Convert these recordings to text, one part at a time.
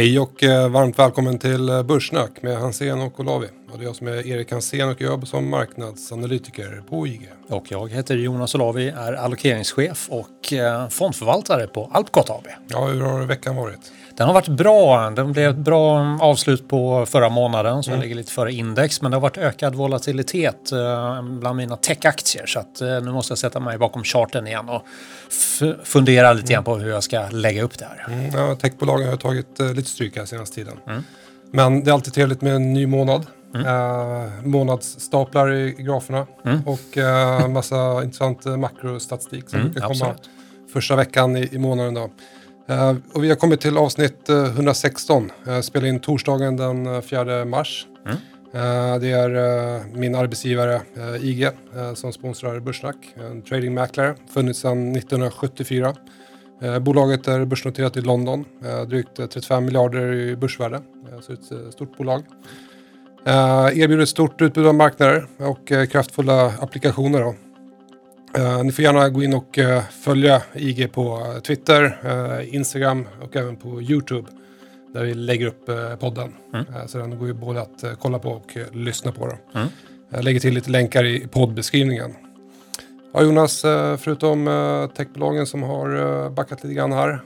Hej och eh, varmt välkommen till eh, Börssnack med Hansen och Olavi. Och det är jag som är Erik Hansen och jag jobbar som marknadsanalytiker på IG. Och jag heter Jonas Olavi, är allokeringschef och eh, fondförvaltare på Alpcot AB. Ja, hur har veckan varit? Den har varit bra. Den blev ett bra avslut på förra månaden så mm. ligger lite före index. Men det har varit ökad volatilitet eh, bland mina techaktier så att eh, nu måste jag sätta mig bakom charten igen och fundera lite grann på hur jag ska lägga upp det här. Mm, ja, techbolagen har tagit uh, lite stryk här senaste tiden. Mm. Men det är alltid trevligt med en ny månad. Mm. Uh, månadsstaplar i graferna mm. och uh, massa intressant makrostatistik som mm, brukar komma absolut. första veckan i, i månaden. Då. Uh, och vi har kommit till avsnitt 116. Uh, spelar in torsdagen den 4 mars. Mm. Det är min arbetsgivare IG som sponsrar Börssnack. En tradingmäklare, funnits sedan 1974. Bolaget är börsnoterat i London, drygt 35 miljarder i börsvärde. Så ett stort bolag. Erbjuder ett stort utbud av marknader och kraftfulla applikationer. Då. Uh, ni får gärna gå in och uh, följa IG på Twitter, uh, Instagram och även på YouTube. Där vi lägger upp podden. Mm. så den går ju både att kolla på och lyssna på. Mm. Jag lägger till lite länkar i poddbeskrivningen. Ja, Jonas, förutom techbolagen som har backat lite grann här.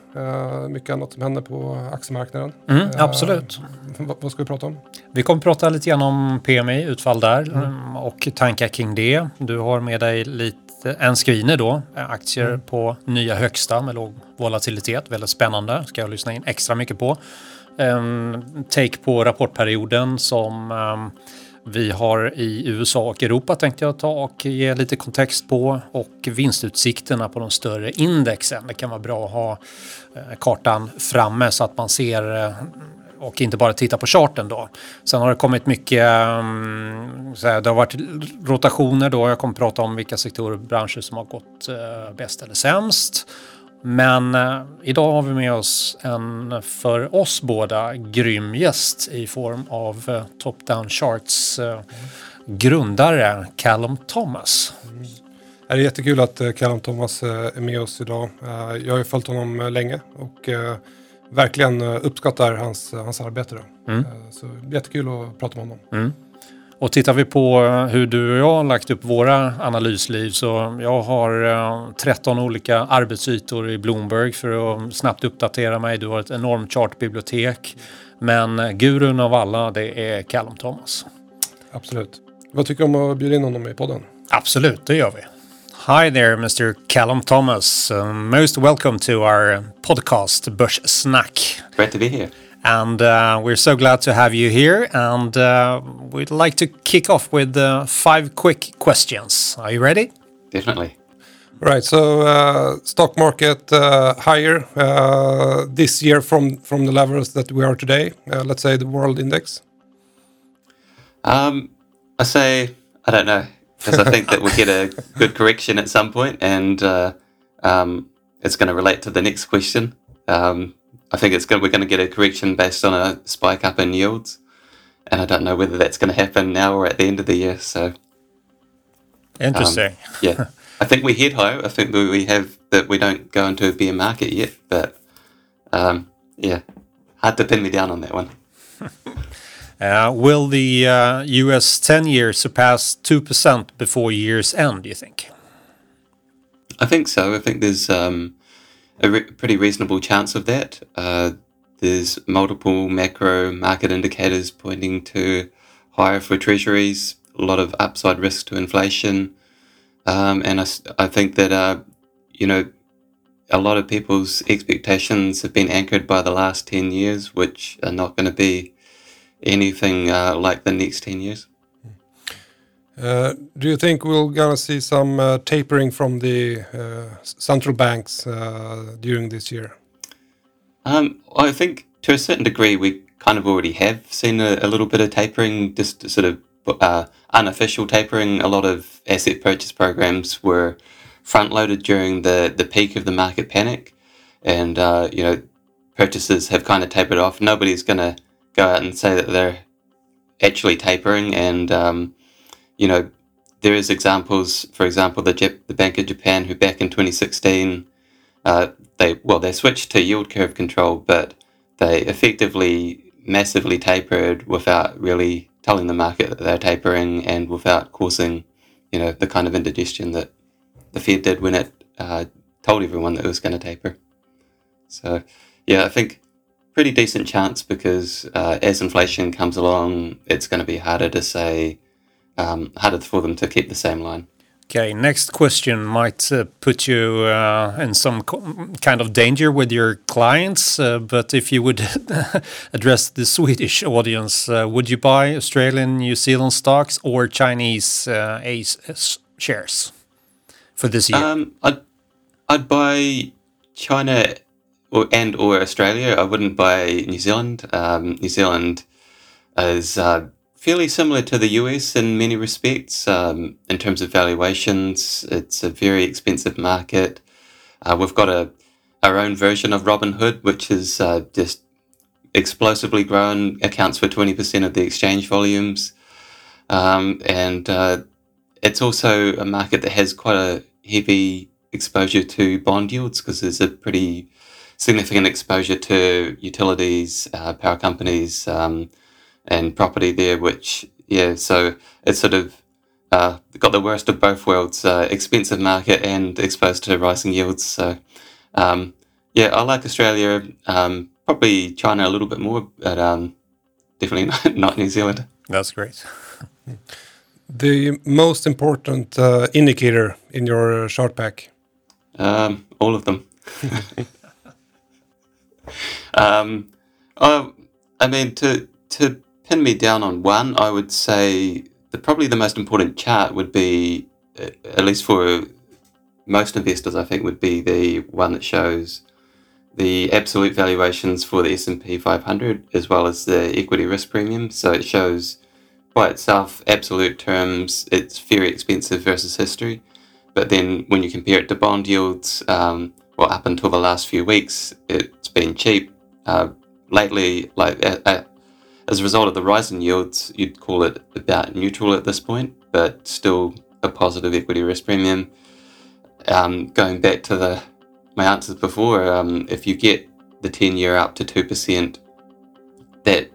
Mycket annat som händer på aktiemarknaden. Mm, absolut. Vad ska vi prata om? Vi kommer prata lite grann om PMI, utfall där mm. och tankar kring det. Du har med dig lite en screener då, aktier mm. på nya högsta med låg volatilitet. Väldigt spännande, ska jag lyssna in extra mycket på. Um, take på rapportperioden som um, vi har i USA och Europa tänkte jag ta och ge lite kontext på och vinstutsikterna på de större indexen. Det kan vara bra att ha eh, kartan framme så att man ser eh, och inte bara titta på charten då. Sen har det kommit mycket, mm, så här, det har varit rotationer då. Jag kommer prata om vilka sektorer och branscher som har gått eh, bäst eller sämst. Men eh, idag har vi med oss en för oss båda grym gäst i form av eh, Top Down Charts grundare Callum Thomas. Mm. Det är jättekul att Callum Thomas är med oss idag. Jag har ju följt honom länge och verkligen eh, uppskattar hans, hans arbete. Mm. Eh, så jättekul att prata med honom. Mm. Och tittar vi på eh, hur du och jag har lagt upp våra analysliv så jag har 13 olika arbetsytor i Bloomberg för att snabbt uppdatera mig. Du har ett enormt chartbibliotek. Men gurun av alla det är Callum Thomas. Absolut. Vad tycker du om att bjuda in honom i podden? Absolut, det gör vi. Hi there, Mr. Callum Thomas. Uh, most welcome to our podcast, Börssnack. Great to be here. And uh, we're so glad to have you here. And uh, we'd like to kick off with uh, five quick questions. Are you ready? Definitely. Right. So, uh, stock market uh, higher this year from from the levels that we are today. let's say the world index. Um, I say I don't know because I think that we'll get a good correction at some point, and uh, um, it's going to relate to the next question. Um, I think it's going, we're going to get a correction based on a spike up in yields, and I don't know whether that's going to happen now or at the end of the year. So interesting. Um, yeah, I think we head high. I think we have that we don't go into a bear market yet, but um, yeah, hard to pin me down on that one. Uh, will the uh, US 10 year surpass 2% before year's end, do you think? I think so. I think there's um, a re pretty reasonable chance of that. Uh, there's multiple macro market indicators pointing to higher for treasuries, a lot of upside risk to inflation. Um, and I, I think that, uh, you know, a lot of people's expectations have been anchored by the last 10 years, which are not going to be anything uh, like the next 10 years. Uh, do you think we're going to see some uh, tapering from the uh, central banks uh, during this year? Um, I think to a certain degree we kind of already have seen a, a little bit of tapering, just sort of uh, unofficial tapering. A lot of asset purchase programs were front loaded during the, the peak of the market panic, and you know purchases have kind of tapered off. Nobody's going to go out and say that they're actually tapering and um, you know there is examples for example the, the bank of japan who back in 2016 uh, they well they switched to yield curve control but they effectively massively tapered without really telling the market that they're tapering and without causing, you know, the kind of indigestion that the Fed did when it uh, told everyone that it was going to taper. So, yeah, I think pretty decent chance because uh, as inflation comes along, it's going to be harder to say, um, harder for them to keep the same line. Okay, next question might uh, put you uh, in some kind of danger with your clients, uh, but if you would address the Swedish audience, uh, would you buy Australian, New Zealand stocks or Chinese uh, A shares for this year? Um, I'd, I'd buy China or, and or Australia. I wouldn't buy New Zealand. Um, New Zealand is uh, fairly similar to the US in many respects. Um, in terms of valuations, it's a very expensive market. Uh, we've got a our own version of Robinhood, which is uh, just explosively grown, accounts for 20% of the exchange volumes. Um, and uh, it's also a market that has quite a heavy exposure to bond yields because there's a pretty significant exposure to utilities, uh, power companies, um, and property there, which yeah, so it's sort of uh, got the worst of both worlds: uh, expensive market and exposed to rising yields. So um, yeah, I like Australia. Um, probably China a little bit more, but um, definitely not, not, New Zealand. That's great. the most important uh, indicator in your chart pack? Um, all of them. um, uh, I mean, to to pin me down on one, I would say the probably the most important chart would be, uh, at least for most investors, I think would be the one that shows the absolute valuations for the S&P 500 as well as the equity risk premium. So it shows by itself absolute terms it's very expensive versus history. But then when you compare it to bond yields, um, well, up until the last few weeks, it's been cheap. Uh, lately, like as a result of the rise in yields, you'd call it about neutral at this point, but still a positive equity risk premium. Um, going back to the my answers before, um, if you get the 10 year up to 2%, that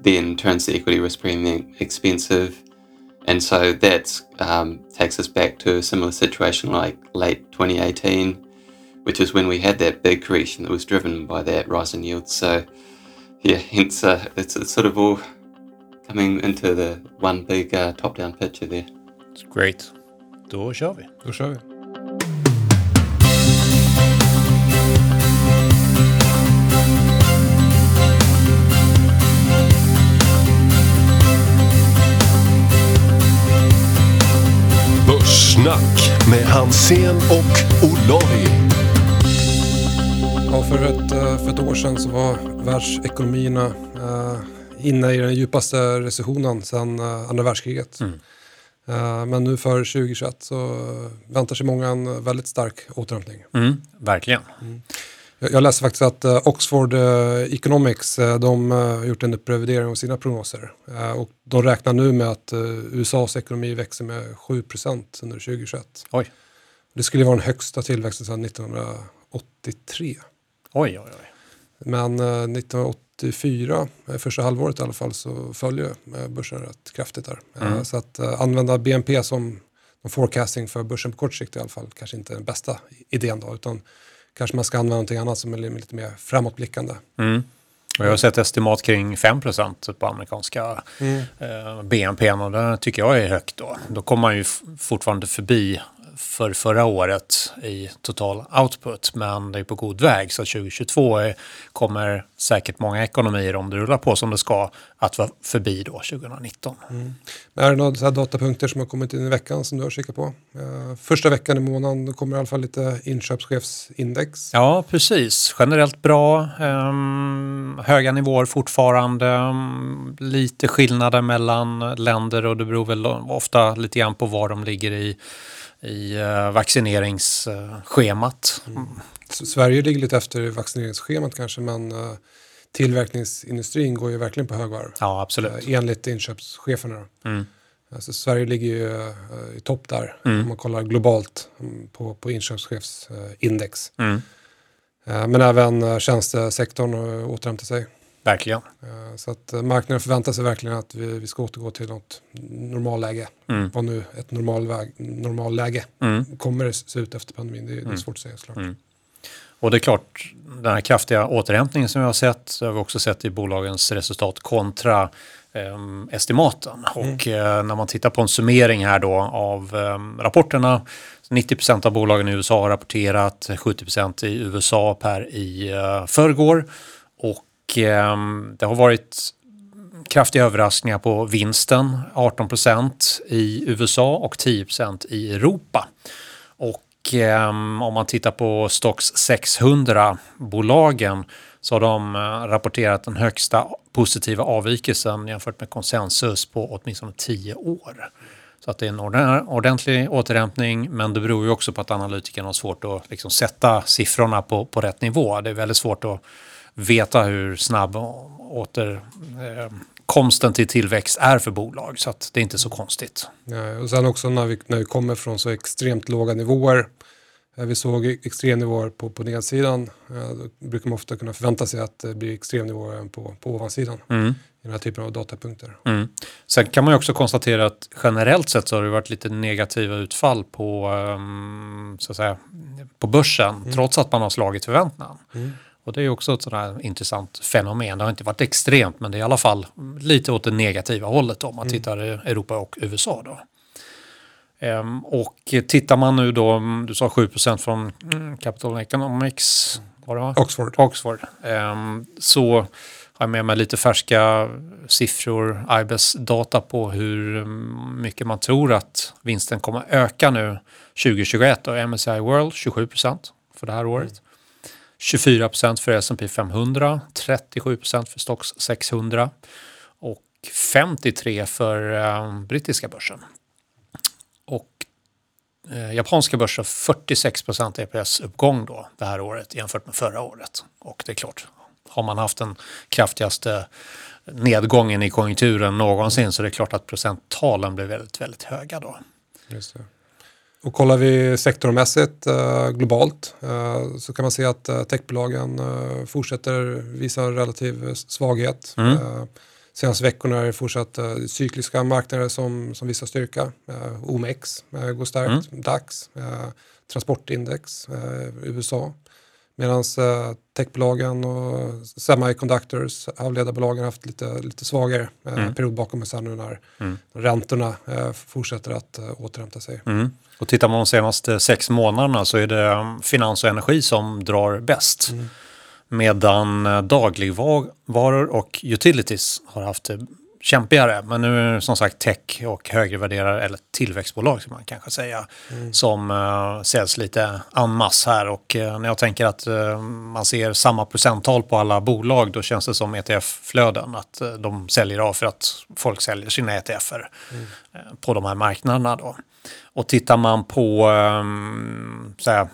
then turns the equity risk premium expensive. And so that um, takes us back to a similar situation like late 2018, which is when we had that big correction that was driven by that rise in yields. So yeah, hence uh, it's, it's sort of all coming into the one big uh, top-down picture there. It's great. Då kör vi. Då kör vi. Börssnack med Hansen och Olavi. Ja, för ett, eh, för ett år sedan så var världsekonomierna eh, inne i den djupaste recessionen sedan eh, andra världskriget. Mm. Eh, men nu för 2021 så väntar sig många en väldigt stark återhämtning. Mm, verkligen. Mm. Jag, jag läste faktiskt att uh, Oxford Economics de har gjort en upprevidering av sina prognoser. och de räknar nu med att USAs ekonomi växer med 7% under 2021. Oj. Det skulle vara den högsta tillväxten sedan 1983. Oj, oj, oj. Men eh, 1984, eh, första halvåret i alla fall, så följer eh, börsen rätt kraftigt där. Eh, mm. Så att eh, använda BNP som forecasting för börsen på kort sikt i alla fall kanske inte är den bästa idén då, utan kanske man ska använda någonting annat som är lite mer framåtblickande. Mm. Och jag har sett estimat kring 5% på amerikanska mm. eh, BNP och det tycker jag är högt då. Då kommer man ju fortfarande förbi för förra året i total output. Men det är på god väg så 2022 är, kommer säkert många ekonomier, om det rullar på som det ska, att vara förbi då 2019. Mm. Är det några datapunkter som har kommit in i veckan som du har kikat på? Uh, första veckan i månaden kommer i alla fall lite inköpschefsindex. Ja, precis. Generellt bra. Um, höga nivåer fortfarande. Lite skillnader mellan länder och det beror väl ofta lite grann på var de ligger i i uh, vaccineringsschemat. Mm. Sverige ligger lite efter vaccineringsschemat kanske men uh, tillverkningsindustrin går ju verkligen på högvarv. Ja, absolut. Uh, enligt inköpscheferna. Mm. Alltså, Sverige ligger ju i topp där mm. om man kollar globalt um, på, på inköpschefsindex. Mm. Eh, Men även eh, tjänstesektorn eh, återhämtar sig. Verkligen. Eh, Så att eh, marknaden förväntar sig verkligen att vi, vi ska återgå till något normalläge. Mm. Vad nu ett normalläge Mm. kommer det se ut efter pandemin. Det, är- det är svårt att säga såklart. Mm. Och det är klart, den här kraftiga återhämtningen som vi har sett, så har vi också sett i bolagens resultat kontra ehm, estimaten. Och eh, när man tittar på en summering här då av ehm, rapporterna, så 90% av bolagen i USA har rapporterat, 70% i USA per i uh, förrgår. Och ehm, det har varit kraftiga överraskningar på vinsten, 18% i USA och 10% i Europa. Och ehm, om man tittar på Stocks 600-bolagen så har de eh, rapporterat den högsta positiva avvikelsen jämfört med konsensus på åtminstone 10 år. Så att det är en ordentlig återhämtning men det beror ju också på att analytikerna har svårt att liksom sätta siffrorna på, på rätt nivå. Det är väldigt svårt att veta hur snabb återkomsten till tillväxt är för bolag så att det är inte så konstigt. Ja, och sen också när vi, när vi kommer från så extremt låga nivåer. eh, Vi såg extremnivåer på, på nedsidan. eh, Då brukar man ofta kunna förvänta sig att det blir extremnivåer även på, på ovansidan. Mm. I den här typen av datapunkter. Mm. Sen kan man ju också konstatera att generellt sett så har det varit lite negativa utfall på, ehm, så att säga, på börsen trots att man har slagit förväntan. Mm. Och det är också ett sådär intressant fenomen. Det har inte varit extremt men det är i alla fall lite åt det negativa hållet om man tittar i Europa och USA. Då. Ehm, och tittar man nu då, du sa 7% från mm, Capital Economics, var det va? Oxford. Oxford. Ehm, så har jag med mig lite färska siffror, IBES-data på hur mm, mycket man tror att vinsten kommer öka nu 2021. Och MSCI World 27% för det här året. 24% för S&P 500, 37% för Stocks 600 och 53 för eh, brittiska börsen. Och eh, japanska börsen 46% EPS-uppgång då det här året jämfört med förra året. Och det är klart, har man haft den kraftigaste nedgången i konjunkturen någonsin så det är klart att procenttalen blir väldigt, väldigt höga då. Just det. Och kollar vi sektormässigt eh, globalt eh, så kan man se att eh, techbolagen eh, fortsätter visa en relativ svaghet. Mm. Eh, senaste veckorna är det fortsatt eh, cykliska marknader som, som visar styrka. OMX går starkt, DAX, eh, transportindex, USA. Medan eh, techbolagen och semiconductors, avledarbolagen har haft lite, lite svagare eh, Mm. period bakom sig nu när Mm. räntorna eh, fortsätter att eh, återhämta sig. Mm. Och tittar man de senaste sex månaderna så är det um, finans och energi som drar bäst. Mm. Medan eh, dagligvaror och utilities har haft det kämpigare. Men nu är det som sagt tech och högre värderare, eller tillväxtbolag som man kanske säga, som uh, säljs lite en masse här. Och eh, när jag tänker att eh, man ser samma procenttal på alla bolag då känns det som ETF-flöden. Att eh, de säljer av för att folk säljer sina ETFer eh, på de här marknaderna. Då. Och tittar man på um, såhär,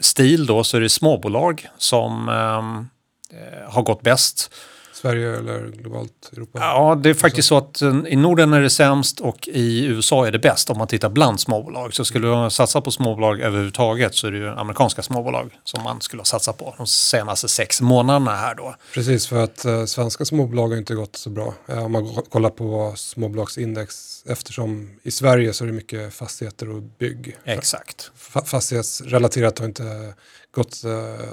stil då så är det småbolag som eh, har gått bäst. Sverige eller globalt Europa? Ja, det är faktiskt så att eh, i Norden är det sämst och i USA är det bäst om man tittar bland småbolag. Så skulle du satsa på småbolag överhuvudtaget så är det ju amerikanska småbolag som man skulle ha satsat på de senaste sex månaderna här då. Precis, för att eh, svenska småbolag har inte gått så bra. Eh, om man ko- kollar på småbolagsindex, eftersom i Sverige så är det mycket fastigheter och bygg. Exakt. Fa- fastighetsrelaterat har inte gått, eh,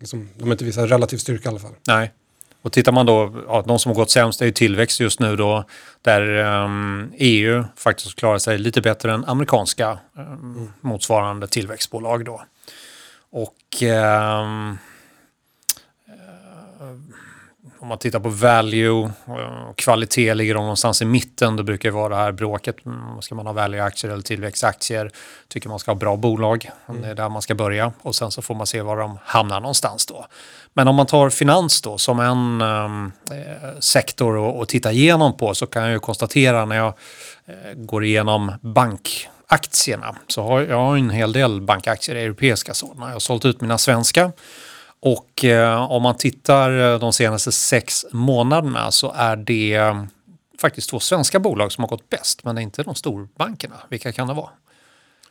liksom, de har inte visat relativ styrka i alla fall. Nej. Och tittar man då, ja, de som har gått sämst är ju tillväxt just nu då, där ehm, um, EU faktiskt klarar sig lite bättre än amerikanska ehm, motsvarande tillväxtbolag då. Och um, om man tittar på value och kvalitet ligger de någonstans i mitten. Då brukar det vara det här bråket. Mm, Ska man ha value-aktier eller tillväxtaktier? Tycker man ska ha bra bolag. Det är där man ska börja. Och sen så får man se var de hamnar någonstans då. Men om man tar finans då som en ehm, eh, sektor och, och tittar igenom på så kan jag ju konstatera när jag eh, går igenom bankaktierna så har jag har en hel del bankaktier, europeiska sådana. Jag har sålt ut mina svenska. Och eh, om man tittar eh, de senaste sex månaderna så är det eh, faktiskt två svenska bolag som har gått bäst. Men det är inte de storbankerna. Vilka kan det vara?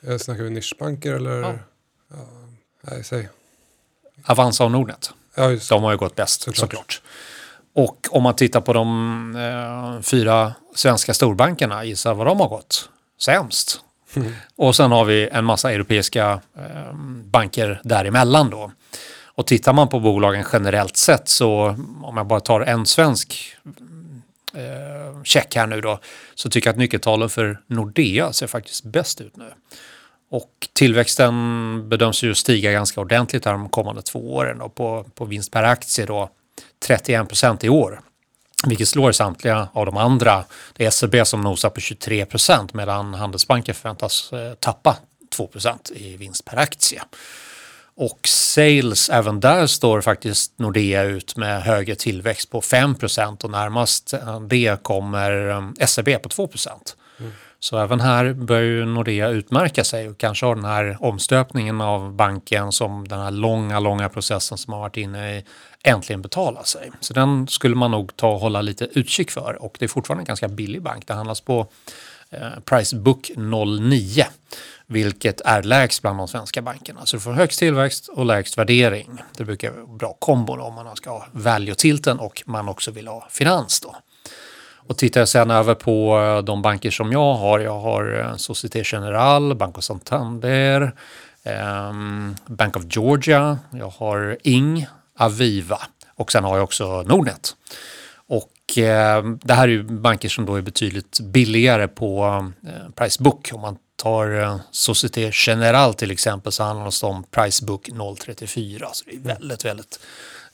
Eh, Snackar vi nischbanker eller? Ja. Ja. nej, säg. Avanza och Nordnet. Ja, just De har ju gått bäst Såklart. såklart. Och om man tittar på de eh, fyra svenska storbankerna, gissa vad de har gått? Sämst. Och sen har vi en massa europeiska eh, banker däremellan då. Och tittar man på bolagen generellt sett så om jag bara tar en svensk eh, check här nu då så tycker jag att nyckeltalen för Nordea ser faktiskt bäst ut nu. Och tillväxten bedöms ju stiga ganska ordentligt här de kommande två åren och på, på vinst per aktie då 31 procent i år. Vilket slår samtliga av de andra. Det är SEB som nosar på 23 procent medan Handelsbanken förväntas eh, tappa 2 procent i vinst per aktie. Och sales, även där står faktiskt Nordea ut med högre tillväxt på 5 procent och närmast det kommer eh, SEB på 2 procent. Så även här bör ju Nordea utmärka sig och kanske ha den här omstöpningen av banken som den här långa, långa processen som har varit inne i äntligen betala sig. Så den skulle man nog ta och hålla lite utkik för och det är fortfarande en ganska billig bank. Det handlas på eh, price book 09 vilket är lägst bland de svenska bankerna. Så du får högst tillväxt och lägst värdering. Det brukar vara en bra kombo då, om man ska ha value-tilten och man också vill ha finans då. Och tittar jag sen över på eh, de banker som jag har. Jag har eh, Société Générale, Banco Santander, ehm, Bank of Georgia, jag har Ing, Aviva och sen har jag också Nordnet. Och eh, det här är ju banker som då är betydligt billigare på eh, price book. Om man tar eh, Societe Generale till exempel så handlar det om price book 0,34. Så det är väldigt, väldigt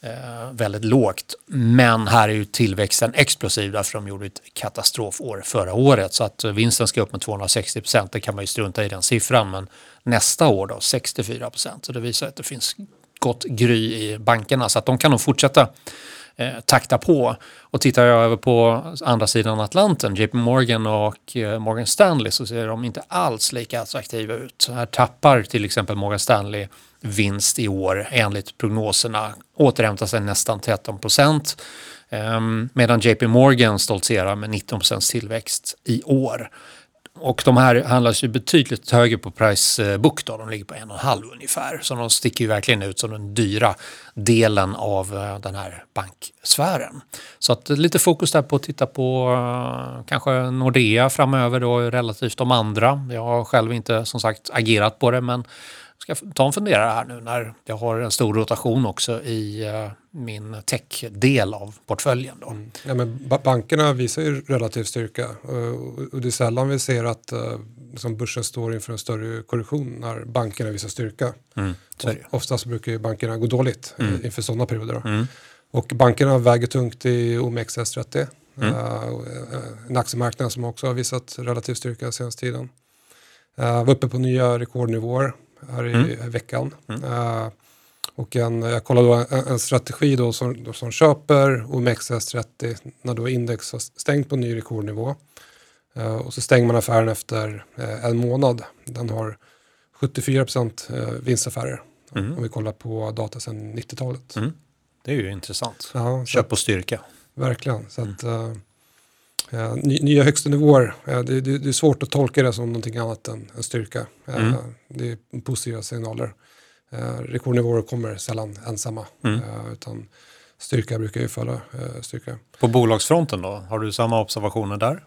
eh, väldigt lågt. Men här är ju tillväxten explosiv därför de gjorde ett katastrofår förra året. Så att vinsten ska upp med 260 procent, det kan man ju strunta i den siffran. Men nästa år då 64 procent. Så det visar att det finns gott gry i bankerna så att de kan nog fortsätta eh, takta på. Och tittar jag över på andra sidan Atlanten, JP Morgan och eh, Morgan Stanley så ser de inte alls lika attraktiva ut. Här tappar till exempel Morgan Stanley vinst i år enligt prognoserna återhämtar sig nästan 13 procent. Eh, medan JP Morgan stoltserar med 19 procents tillväxt i år. Och de här handlas ju betydligt högre på price book då, de ligger på en och en halv ungefär. Så de sticker ju verkligen ut som den dyra delen av eh, den här banksfären. Så att lite fokus där på att titta på eh, kanske Nordea framöver då relativt de andra. Jag har själv inte som sagt agerat på det men ska ta en funderare här nu när jag har en stor rotation också i eh, min tech-del av portföljen. Då. Ja, men ba- bankerna visar ju relativ styrka och, och det är sällan vi ser att uh, liksom börsen står inför en större korrektion när bankerna visar styrka. Mm. Oftast brukar ju bankerna gå dåligt eh, Mm. inför sådana perioder. Mm. Och bankerna väger tungt i OMXS30. Mm. En aktiemarknad som också har visat relativ styrka senaste tiden. Uh, var uppe på nya rekordnivåer här i, Mm. veckan. Mm. Uh, och en, jag kollade då en, en strategi då som, då som köper OMXS30 när då index har stängt på ny rekordnivå. Uh, och så stänger man affären efter uh, en månad. Den har 74% uh, vinstaffärer. Mm. Om vi kollar på data sedan 90-talet. Mm. Det är ju intressant. Ja, Köp på styrka. Verkligen. Så att, eh, ny, nya högsta nivåer, eh, det, det, det är svårt att tolka det som någonting annat än en styrka. Eh, Mm. Det är positiva signaler. Rekordnivåer kommer sällan ensamma, Mm. utan styrka brukar ju följa styrka. På bolagsfronten då? Har du samma observationer där?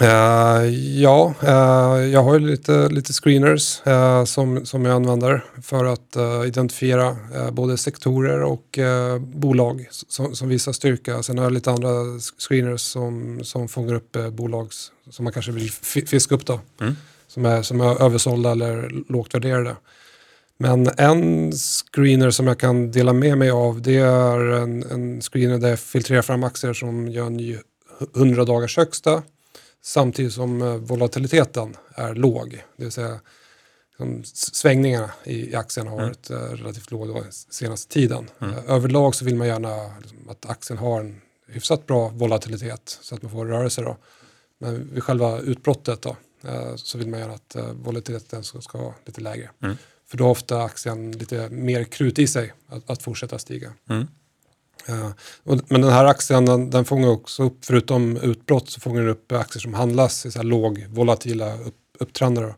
Eh, ja, eh, jag har ju lite, lite screeners eh, som, som jag använder för att identifiera både sektorer och bolag som, som visar styrka. Sen har jag lite andra screeners som, som fångar upp bolag som man kanske vill fi- fiska upp då. Mm. Som, är, som är översålda eller lågt värderade. Men en screener som jag kan dela med mig av det är en, en screener där jag filtrerar fram aktier som gör en ny 100 dagars högsta samtidigt som eh, volatiliteten är låg. Det vill säga liksom, svängningarna i, aktien har Mm. varit eh, relativt låga den senaste tiden. Mm. Eh, överlag så vill man gärna liksom, att aktien har en hyfsat bra volatilitet så att man får rörelse. Då. Men vid själva utbrottet då, så vill man gärna att volatiliteten ska, ska vara lite lägre. Mm. För då har ofta aktien lite mer krut i sig att, att fortsätta stiga. Ja, och, men den här aktien den, den fångar också upp, förutom utbrott, så fångar den upp aktier som handlas i så här låg volatila upp, upptrender.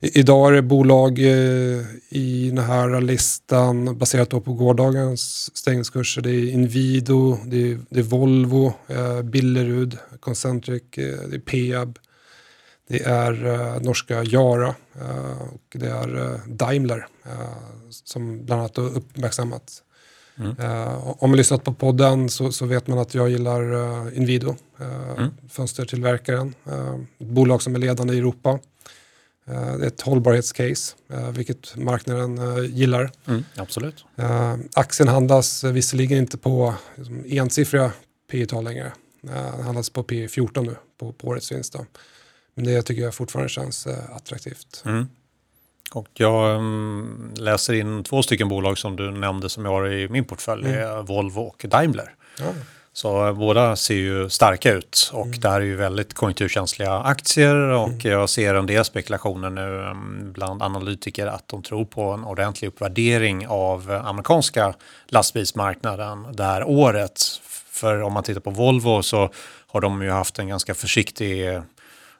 I, idag är det bolag eh, i den här listan baserat då på gårdagens stängningskurser. Det är Inwido, det är, det är Volvo, eh, Billerud, Concentric, eh, det är Peab. Det är eh, norska Jara eh, och det är eh, Daimler eh, som bland annat har uppmärksammats. Mm. Eh, om man lyssnat på podden så, så vet man att jag gillar uh, Inwido, uh, Mm. fönstertillverkaren. Ett bolag som är ledande i Europa. Det är ett hållbarhetscase, vilket marknaden gillar. Mm, absolut. Aktien handlas visserligen inte på liksom, ensiffriga P tal längre. Den handlas på P 14 nu, på, på årets vinst. Då. Men det tycker jag fortfarande känns attraktivt. Mm. Och jag mm, läser in två stycken bolag som du nämnde som jag har i min portfölj. Är Volvo och Daimler. Ja. Så eh, båda ser ju starka ut och det här är ju väldigt konjunkturkänsliga aktier och jag ser en del spekulationer nu mm, bland analytiker att de tror på en ordentlig uppvärdering av eh, amerikanska lastbilsmarknaden det här året. För om man tittar på Volvo så har de ju haft en ganska försiktig eh,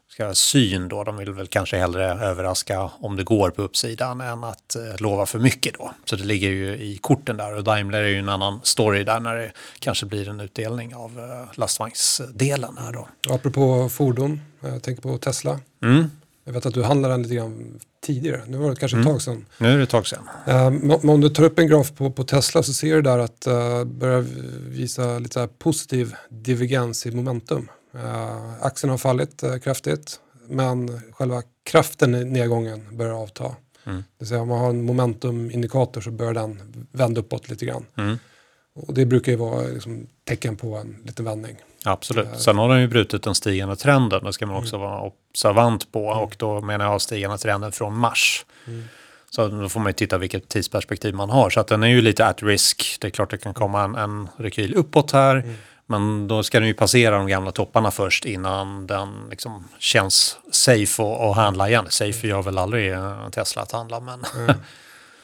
ska, syn då. De vill väl kanske hellre överraska om det går på uppsidan än att eh, lova för mycket då. Så det ligger ju i korten där och Daimler är ju en annan story där när det kanske blir en utdelning av eh, lastvagnsdelen här då. Apropå fordon, jag tänker på Tesla. Mm. Jag vet att du handlade den lite grann tidigare. Nu var det kanske ett tag sedan. Nu är det ett tag sedan. Eh, men om du tar upp en graf på, på Tesla så ser du där att uh, börjar visa lite positiv divergens i momentum. Uh, aktien har fallit uh, kraftigt men själva kraften i nedgången börjar avta. Mm. Det vill säga om man har en momentumindikator så börjar den vända uppåt lite grann. Mm. Och det brukar ju vara liksom, tecken på en liten vändning. Absolut. Sen har den ju brutit den stigande trenden. Det ska Mm. man också vara observant på. Och då menar jag stigande trenden från mars. Mm. Så då får man ju titta vilket tidsperspektiv man har. Så att den är ju lite at risk. Det är klart det kan komma en, en rekyl uppåt här. Men då ska den ju passera de gamla topparna först innan den liksom känns safe att att handla igen. Safe gör väl aldrig en Tesla att handla men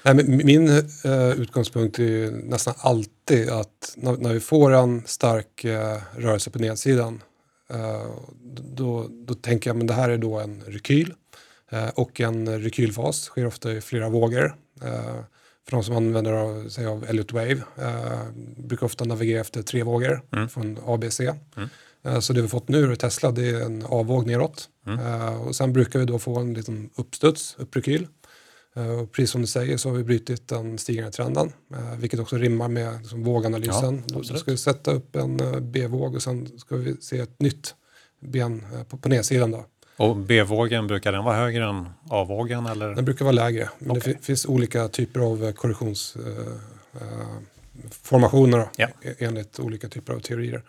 Nej, men min eh, utgångspunkt är ju nästan alltid att när, när vi får en stark eh, rörelse på nedsidan eh, då, då tänker jag men det här är då en rekyl eh, och en rekylfas sker ofta i flera vågor. Eh, för de som använder sig av Elliott Wave eh, brukar ofta navigera efter tre vågor från ABC. Eh, Så det vi fått nu i Tesla det är en avvåg neråt. Eh, Och sen brukar vi då få en liten uppstuds, upprekyl. Eh, Och precis som du säger så har vi brutit den stigande trenden, eh, vilket också rimmar med liksom, våganalysen. Ja, då, ska vi sätta upp en eh, B-våg och sen ska vi se ett nytt ben på, på nedsidan. Då. Och B-vågen, brukar den vara högre än A-vågen? Eller? Den brukar vara lägre, men Okej. det fi- finns olika typer av eh, korrektionsformationer då, Ja. e- enligt olika typer av teorier.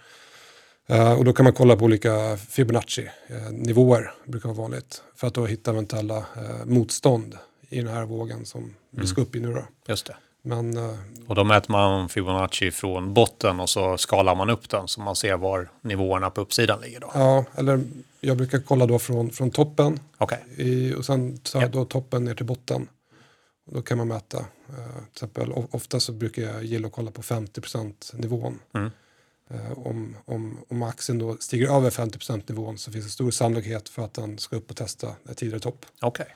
Eh, och då kan man kolla på olika Fibonacci-nivåer, brukar vara vanligt, för att då hitta eventuella eh, motstånd i den här vågen som vi ska upp i nu. Då. Just det. Men eh, Och då mäter man Fibonacci från botten och så skalar man upp den så man ser var nivåerna på uppsidan ligger då. ja, eller jag brukar kolla då från, från toppen Okej, i, och sen tar Ja. jag då toppen ner till botten. Och då kan man mäta. Eh, till exempel, ofta så brukar jag gilla att kolla på 50% nivån. Mm. Eh, om, om, om aktien då stiger över 50% nivån så finns det stor sannolikhet för att den ska upp och testa tidigare topp. okej.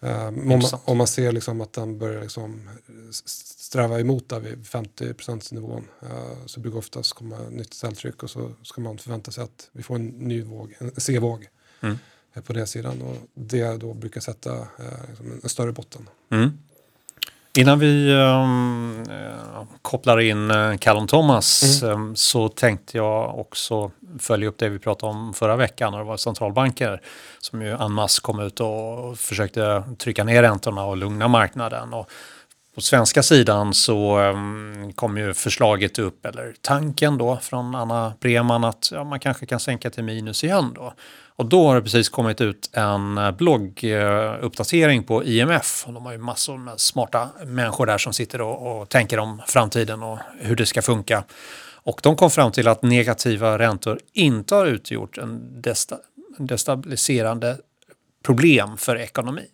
Men om, man, om man ser liksom att den börjar liksom sträva emot där vid 50% nivån eh, så brukar oftast komma nytt säljtryck och så ska man förvänta sig att vi får en ny våg, en C-våg Mm. eh, på den sidan och det då brukar sätta eh, liksom en, en större botten. Mm. Innan vi ehm, eh, kopplar in uh, Callum Thomas ehm, så tänkte jag också följa upp det vi pratade om förra veckan när det var centralbanker som ju en masse kom ut och försökte trycka ner räntorna och lugna marknaden. Och på svenska sidan så um, kom ju förslaget upp, eller tanken då från Anna Breman att ja, man kanske kan sänka till minus igen då. Och då har det precis kommit ut en eh, blogguppdatering eh, på IMF. Och de har ju massor med smarta människor där som sitter och, och tänker om framtiden och hur det ska funka. Och de kom fram till att negativa räntor inte har utgjort en destabiliserande problem för ekonomin.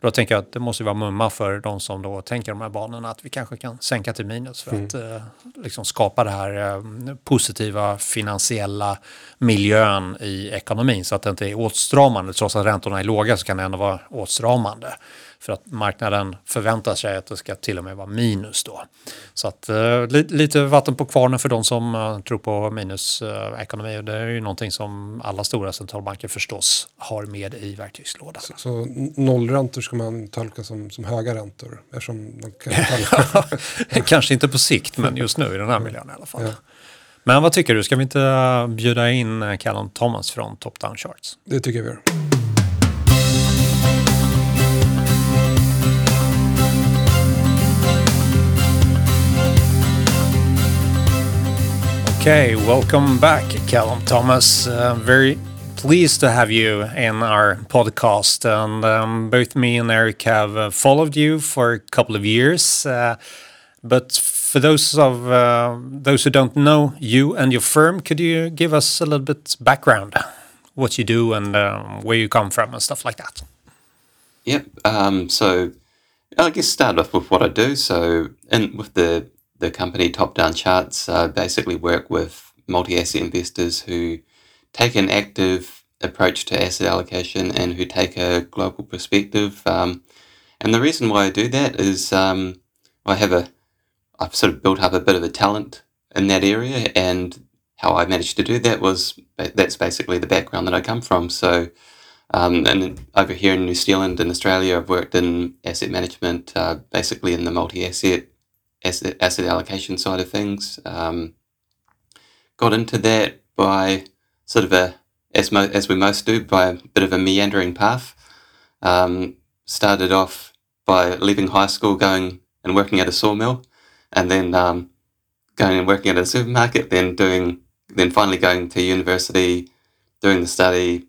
Då tänker jag att det måste vara mumma för de som då tänker de här banorna att vi kanske kan sänka till minus för att eh, liksom skapa det här eh, positiva finansiella miljön i ekonomin så att det inte är åtstramande. Trots att räntorna är låga så kan det ändå vara åtstramande. För att marknaden förväntar sig att det ska till och med vara minus då. Så att eh, li lite vatten på kvarnen för de som eh, tror på minusekonomi. och det är ju någonting som alla stora centralbanker förstås har med i verktygslådan. Så, så nollräntor ska man tolka som, som höga räntor? Eftersom de kan Kanske inte på sikt, men just nu i den här miljön i alla fall. Ja. Men vad tycker du, ska vi inte eh, bjuda in eh, Callum Thomas från Top Down Charts? Det tycker jag vi gör. Okay, welcome back, Callum Thomas. Uh, very pleased to have you in our podcast. And um, both me and Eric have uh, followed you for a couple of years. Uh, but for those of uh, those who don't know you and your firm, could you give us a little bit background, what you do and um, where you come from and stuff like that? Yep. Um, so I guess start off with what I do. So in with the the company Top Down Charts uh, basically work with multi asset investors who take an active approach to asset allocation and who take a global perspective. Um, and the reason why I do that is um, I have a, I've sort of built up a bit of a talent in that area, and how I managed to do that was that's basically the background that I come from. So, um, and over here in New Zealand and Australia, I've worked in asset management, uh, basically in the multi-asset asset, asset allocation side of things. Um, got into that by sort of a, as, mo- as we most do, by a bit of a meandering path. Um, started off by leaving high school, going and working at a sawmill, and then um, going and working at a supermarket, then doing, then finally going to university, doing the study,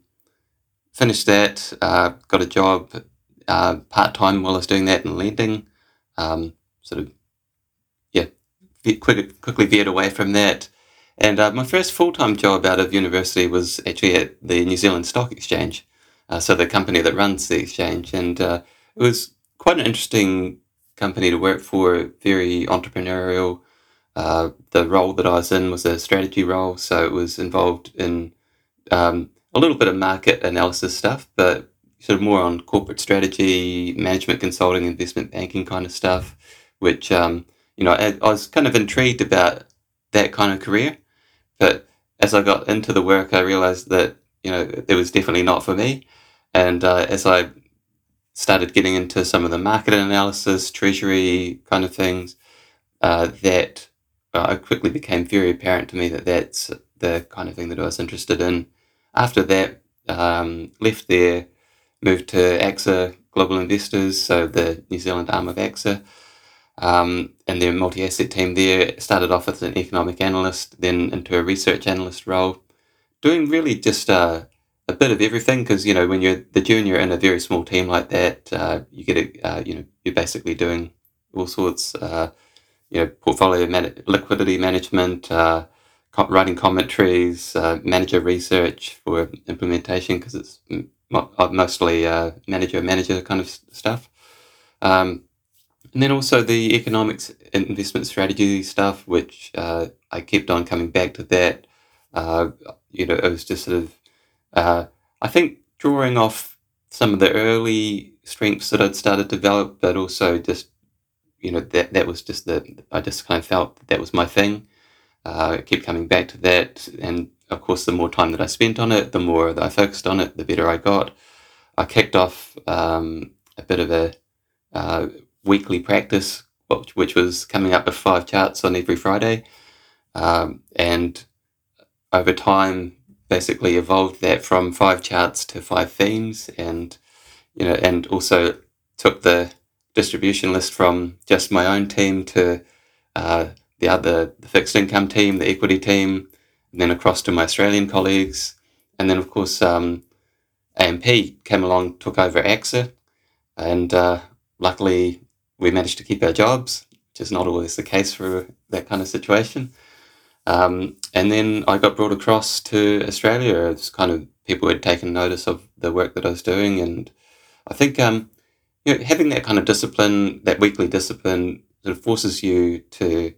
finished that, uh, got a job uh, part time while I was doing that in lending, um, sort of quick, quickly veered away from that. And uh, my first full time job out of university was actually at the New Zealand Stock Exchange, uh, so the company that runs the exchange. And uh, it was quite an interesting company to work for, very entrepreneurial. Uh, the role that I was in was a strategy role, so it was involved in um, a little bit of market analysis stuff, but sort of more on corporate strategy, management consulting, investment banking kind of stuff, which um, you know, I, I was kind of intrigued about that kind of career, but as I got into the work, I realized that you know it was definitely not for me. And uh, as I started getting into some of the market analysis, treasury kind of things, uh, that uh, it quickly became very apparent to me that that's the kind of thing that I was interested in. After that, um, left there, moved to AXA Global Investors, so the New Zealand arm of AXA, um, and their multi-asset team there started off as an economic analyst, then into a research analyst role, doing really just a bit of everything. Because you know, when you're the junior in a very small team like that, uh, you get a, uh, you know, you're basically doing all sorts. Uh, you know, portfolio man- liquidity management, uh, writing commentaries, uh, manager research for implementation because it's mostly manager manager kind of stuff. Um, and then also the economics investment strategy stuff, which uh, I kept on coming back to that. Uh, you know, it was just sort of, uh, I think, drawing off some of the early strengths that I'd started to develop, but also just, you know, that that was just the I just kind of felt that, that was my thing. Uh, I kept coming back to that, and of course, the more time that I spent on it, the more that I focused on it, the better I got. I kicked off um, a bit of a uh, weekly practice, which, which was coming up with five charts on every Friday. Um, and over time, basically evolved that from five charts to five themes, and you know, and also took the distribution list from just my own team to uh, the other the fixed income team, the equity team, and then across to my Australian colleagues, and then of course um, AMP came along, took over AXA, and uh, luckily we managed to keep our jobs, which is not always the case for that kind of situation. Um, and then I got brought across to Australia. It's kind of people had taken notice of the work that I was doing, and I think um, you know, having that kind of discipline, that weekly discipline, sort of forces you to,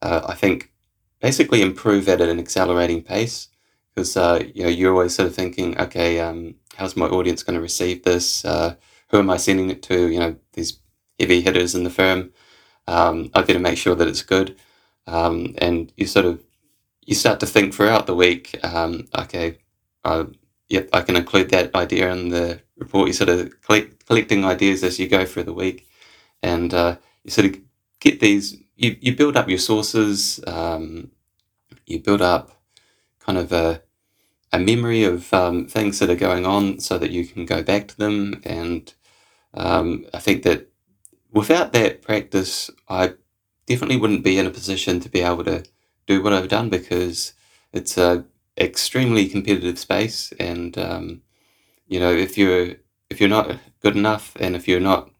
uh, I think, basically improve at an accelerating pace. Because uh, you know you're always sort of thinking, okay, um, how's my audience going to receive this? Uh, who am I sending it to? You know, these heavy hitters in the firm. Um, I better make sure that it's good. Um, and you sort of you start to think throughout the week. Um, okay, uh, yep, I can include that idea in the report. You sort of collect, collecting ideas as you go through the week, and uh, you sort of get these. You, you build up your sources. Um, you build up kind of a a memory of um, things that are going on, so that you can go back to them. And um, I think that without that practice, I definitely wouldn't be in a position to be able to do what I've done because it's a extremely competitive space, and um, you know if you're if you're not good enough, and if you're not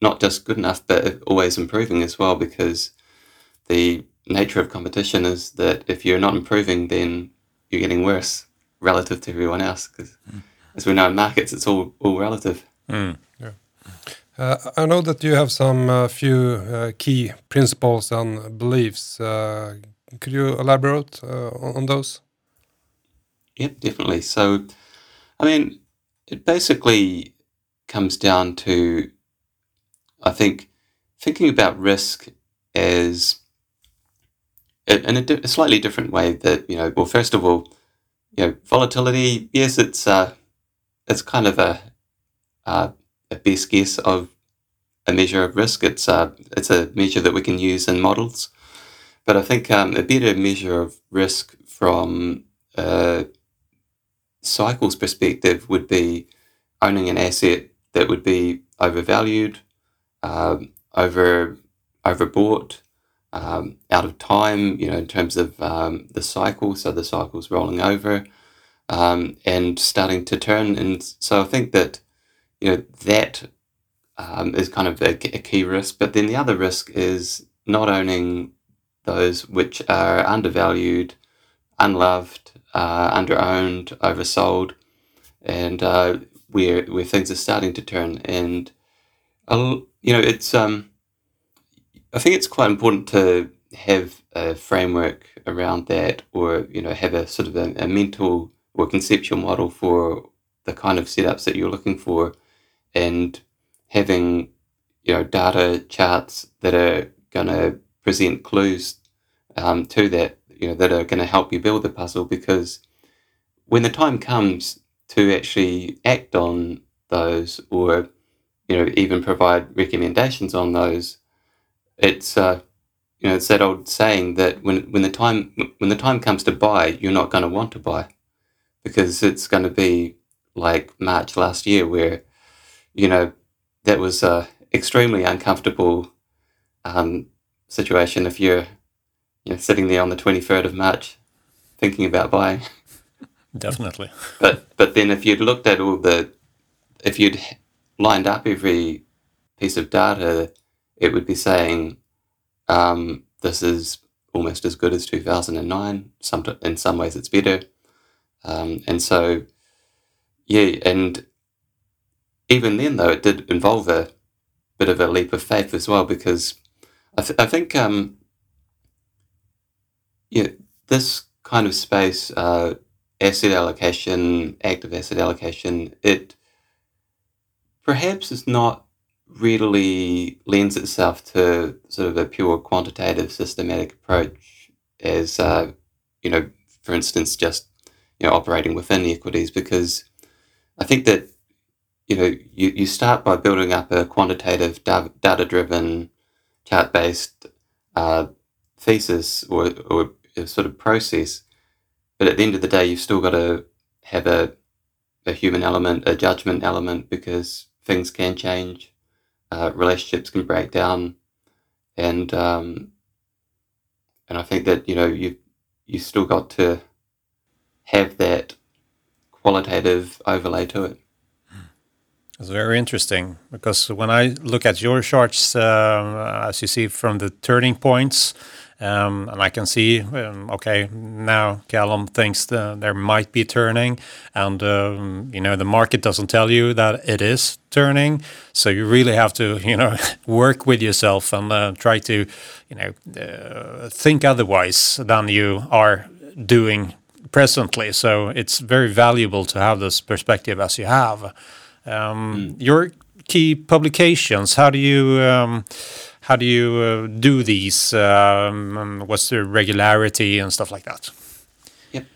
not just good enough, but always improving as well, because the nature of competition is that if you're not improving, then you're getting worse relative to everyone else. Because mm. as we know in markets, it's all all relative. Mm. Yeah. Uh, I know that you have some uh, few uh, key principles and beliefs. Uh, could you elaborate uh, on those? Yep, definitely. So, I mean, it basically comes down to, I think, thinking about risk as in a, a, slightly different way. That you know, well, first of all, you know, volatility. Yes, it's uh, it's kind of a uh, a best guess of a measure of risk. It's uh, it's a measure that we can use in models, but I think um, a better measure of risk from a cycles perspective would be owning an asset that would be overvalued, um, over overbought, um, out of time, you know, in terms of um, the cycle. So the cycle's rolling over um, and starting to turn. And so I think that, you know, that um, is kind of a, a, key risk. But then the other risk is not owning those which are undervalued, unloved, uh, underowned, oversold, and uh, where where things are starting to turn. And uh, you know, it's um, I think it's quite important to have a framework around that, or you know, have a sort of a, a mental or conceptual model for the kind of setups that you're looking for, and having you know data charts that are going to present clues um, to that you know that are going to help you build the puzzle because when the time comes to actually act on those or you know even provide recommendations on those it's uh, you know it's that old saying that when when the time when the time comes to buy you're not going to want to buy because it's going to be like March last year where you know that was a extremely uncomfortable um, situation if you're you know, sitting there on the 23rd of March thinking about buying. Definitely. but but then if you'd looked at all the, if you'd lined up every piece of data, it would be saying um, this is almost as good as 2009. Some in some ways it's better, um, and so yeah, and even then though it did involve a bit of a leap of faith as well because I, th- I think um, yeah, this kind of space, uh, asset allocation, active asset allocation, it perhaps is not readily lends itself to sort of a pure quantitative systematic approach as uh, you know for instance just you know operating within equities because i think that you know you, you start by building up a quantitative data driven chart based uh, thesis or, or sort of process. But at the end of the day, you've still got to have a, a human element, a judgment element, because things can change, uh, relationships can break down, and um, and I think that you know you you still got to have that qualitative overlay to it. It's very interesting because when I look at your charts, uh, as you see from the turning points, Um, and I can see, um, okay, now Callum thinks the, there might be turning, and um, you know the market doesn't tell you that it is turning. So you really have to, you know, work with yourself and uh, try to, you know, uh, think otherwise than you are doing presently. So it's very valuable to have this perspective as you have. Um, mm. Your key publications. How do you um, how do you uh, do these? Um, what's the regularity and stuff like that? Yep,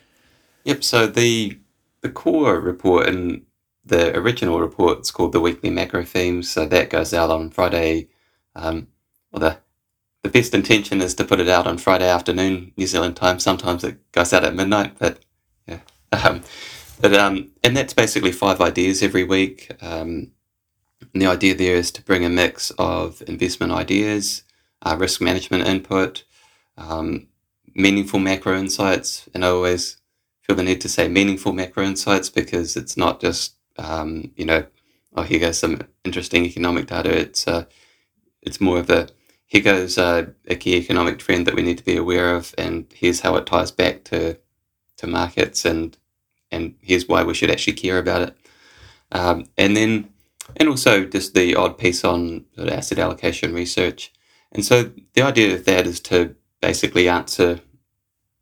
yep. So the the core report and the original report is called the weekly macro themes. So that goes out on Friday. Um, well, the the best intention is to put it out on Friday afternoon New Zealand time. Sometimes it goes out at midnight, but yeah. Um, but um, and that's basically five ideas every week. Um, and the idea there is to bring a mix of investment ideas, uh, risk management input, um, meaningful macro insights, and I always feel the need to say meaningful macro insights because it's not just um, you know, oh here goes some interesting economic data. It's uh, it's more of a here goes uh, a key economic trend that we need to be aware of, and here's how it ties back to to markets, and and here's why we should actually care about it. Um, and then, and also just the odd piece on sort of asset allocation research. And so the idea of that is to basically answer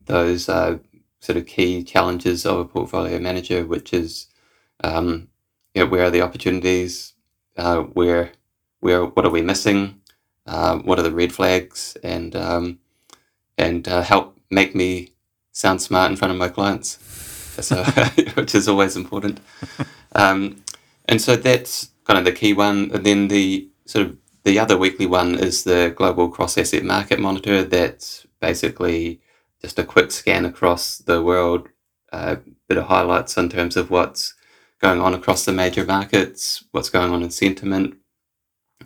those uh, sort of key challenges of a portfolio manager, which is, um, you know, where are the opportunities? Uh, where, where, what are we missing? uh, what are the red flags, and um, and uh, help make me sound smart in front of my clients, so, which is always important. Um, and so that's kind of the key one. And then the sort of the other weekly one is the global cross asset market monitor. That's basically just a quick scan across the world, a uh, bit of highlights in terms of what's going on across the major markets, what's going on in sentiment,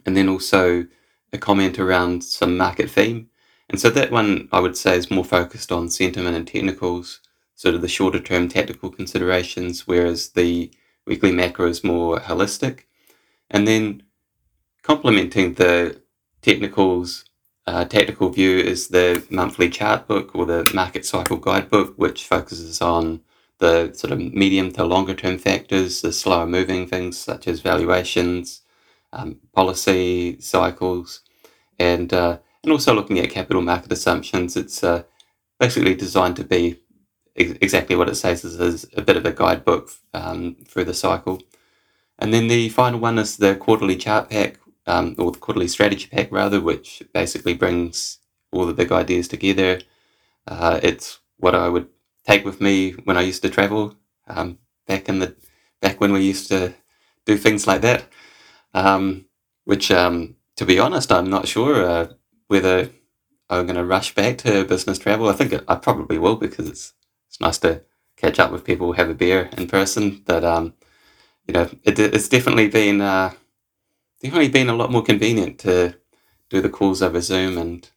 and then also a comment around some market theme. And so that one I would say is more focused on sentiment and technicals, sort of the shorter term tactical considerations, whereas the weekly macro is more holistic. And then complementing the technicals, uh, tactical view is the monthly chart book or the market cycle guidebook, which focuses on the sort of medium to longer term factors, the slower moving things such as valuations, um, policy cycles, and uh, and also looking at capital market assumptions. It's uh, basically designed to be ex- exactly what it says is, is, a bit of a guidebook um, through the cycle. And then the final one is the quarterly chart pack, um, or the quarterly strategy pack rather, which basically brings all the big ideas together. Uh, it's what I would take with me when I used to travel um, back in the back when we used to do things like that um, which, um, to be honest, I'm not sure uh, whether I'm going to rush back to business travel. I think I probably will because it's it's nice to catch up with people, have a beer in person. But um, you know, it, it's definitely been uh, definitely been a lot more convenient to do the calls over Zoom, and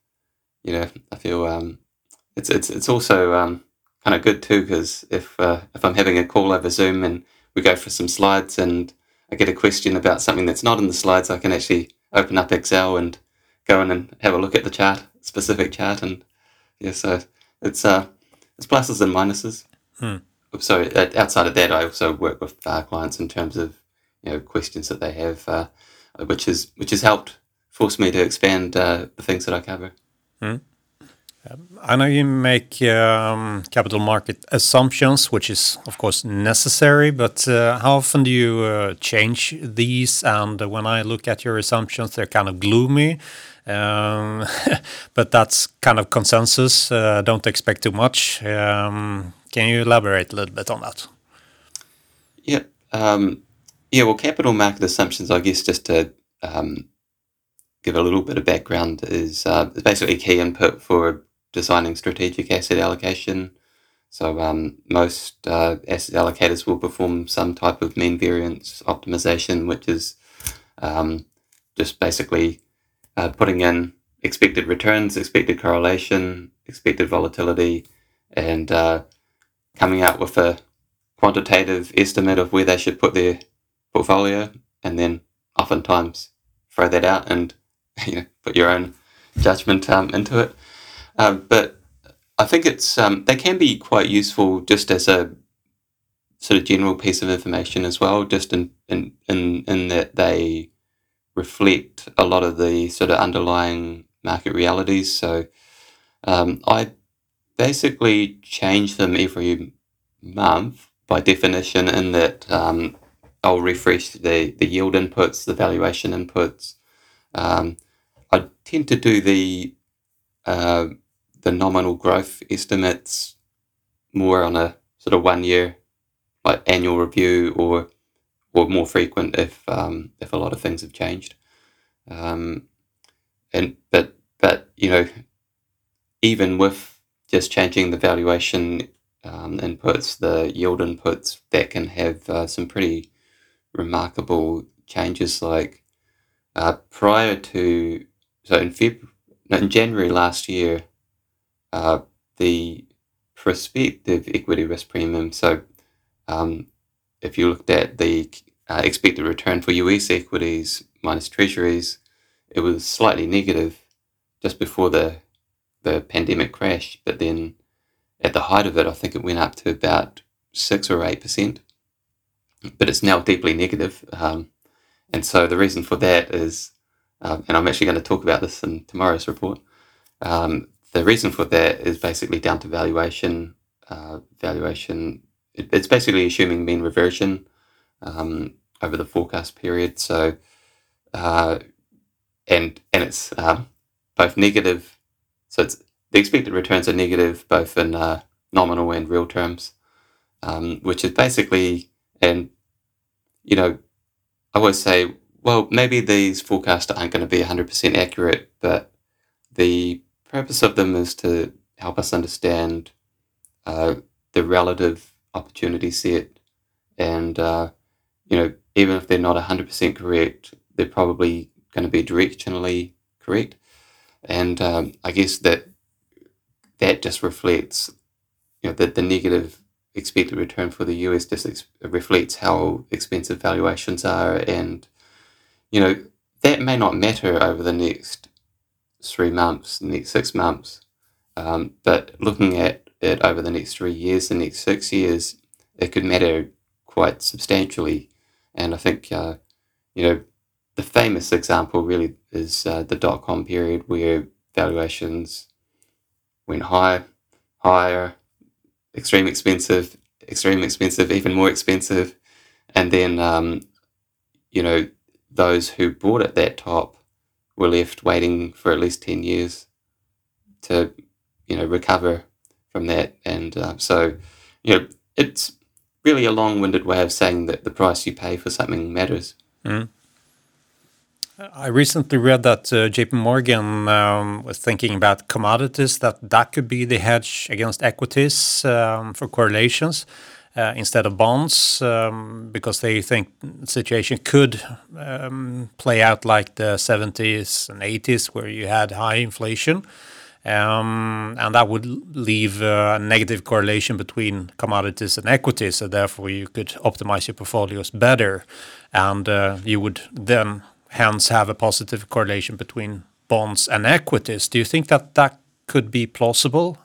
you know, I feel um, it's it's it's also um, kind of good too because if uh, if I'm having a call over Zoom and we go for some slides and I get a question about something that's not in the slides, I can actually open up Excel and go in and have a look at the chart, specific chart, and yeah, so it's uh, it's pluses and minuses. Hmm. So uh, outside of that, I also work with uh, clients in terms of you know questions that they have, uh, which has which has helped force me to expand uh, the things that I cover. Hmm. I know you make um, capital market assumptions, which is, of course, necessary, but uh, how often do you uh, change these? And when I look at your assumptions, they're kind of gloomy. Um, but that's kind of consensus. Uh, don't expect too much. Um, can you elaborate a little bit on that? Yeah. Um, yeah, well, capital market assumptions, I guess, just to um, give a little bit of background, is uh, basically key input for designing strategic asset allocation. So um, most uh, asset allocators will perform some type of mean variance optimization, which is um, just basically uh, putting in expected returns, expected correlation, expected volatility, and uh, coming out with a quantitative estimate of where they should put their portfolio, and then oftentimes throw that out and you know put your own judgment um, into it. Uh, but I think it's um, they can be quite useful just as a sort of general piece of information as well, just in in in, in that they reflect a lot of the sort of underlying market realities. So um, I basically change them every month by definition, in that um, I'll refresh the, the yield inputs, the valuation inputs. Um, I tend to do the uh, the nominal growth estimates more on a sort of one year like annual review or or more frequent if um, if a lot of things have changed. Um, and but but you know even with just changing the valuation um, inputs, the yield inputs, that can have uh, some pretty remarkable changes. Like uh, prior to so in Feb in January last year, uh, the prospective equity risk premium. So um, if you looked at the uh, expected return for US equities minus treasuries, it was slightly negative just before the the pandemic crash. But then at the height of it, I think it went up to about six or eight percent. But it's now deeply negative. Um, and so the reason for that is, um, and I'm actually going to talk about this in tomorrow's report. Um, the reason for that is basically down to valuation. Uh, valuation. It, it's basically assuming mean reversion um, over the forecast period. So, uh, and and it's uh, both negative. So it's the expected returns are negative both in uh, nominal and real terms, um, which is basically and you know I always say, well, maybe these forecasts aren't going to be 100% accurate, but the purpose of them is to help us understand uh, the relative opportunity set. And, uh, you know, even if they're not 100% correct, they're probably going to be directionally correct. And um, I guess that that just reflects, you know, that the negative expected return for the US just ex- reflects how expensive valuations are. And, you know, that may not matter over the next three months, the next six months. Um, but looking at it over the next three years, the next six years, it could matter quite substantially. And I think, uh, you know, the famous example really is uh, the dot com period where valuations went higher, higher, extreme expensive, extreme expensive, even more expensive. And then, um, you know, those who bought at that top were left waiting for at least 10 years to, you know, recover from that. And uh, so, you know, it's really a long winded way of saying that the price you pay for something matters. Mm. I recently read that uh, JP Morgan um, was thinking about commodities, that that could be the hedge against equities um, for correlations uh, instead of bonds um, because they think the situation could um, play out like the 70s and 80s where you had high inflation. Um, and that would leave a negative correlation between commodities and equities. So therefore, you could optimize your portfolios better, and uh, you would then hence have a positive correlation between bonds and equities. Do you think that that could be plausible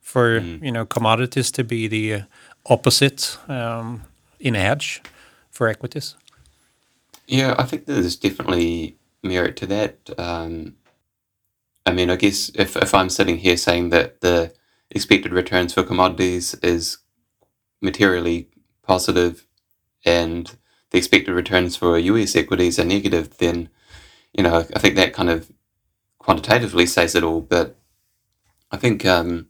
for mm. you know commodities to be the opposite um, in a hedge for equities? Yeah, I think there's definitely merit to that. Um, I mean, I guess if, if I'm sitting here saying that the expected returns for commodities is materially positive and the expected returns for US equities are negative, then, you know, I think that kind of quantitatively says it all. But I think um,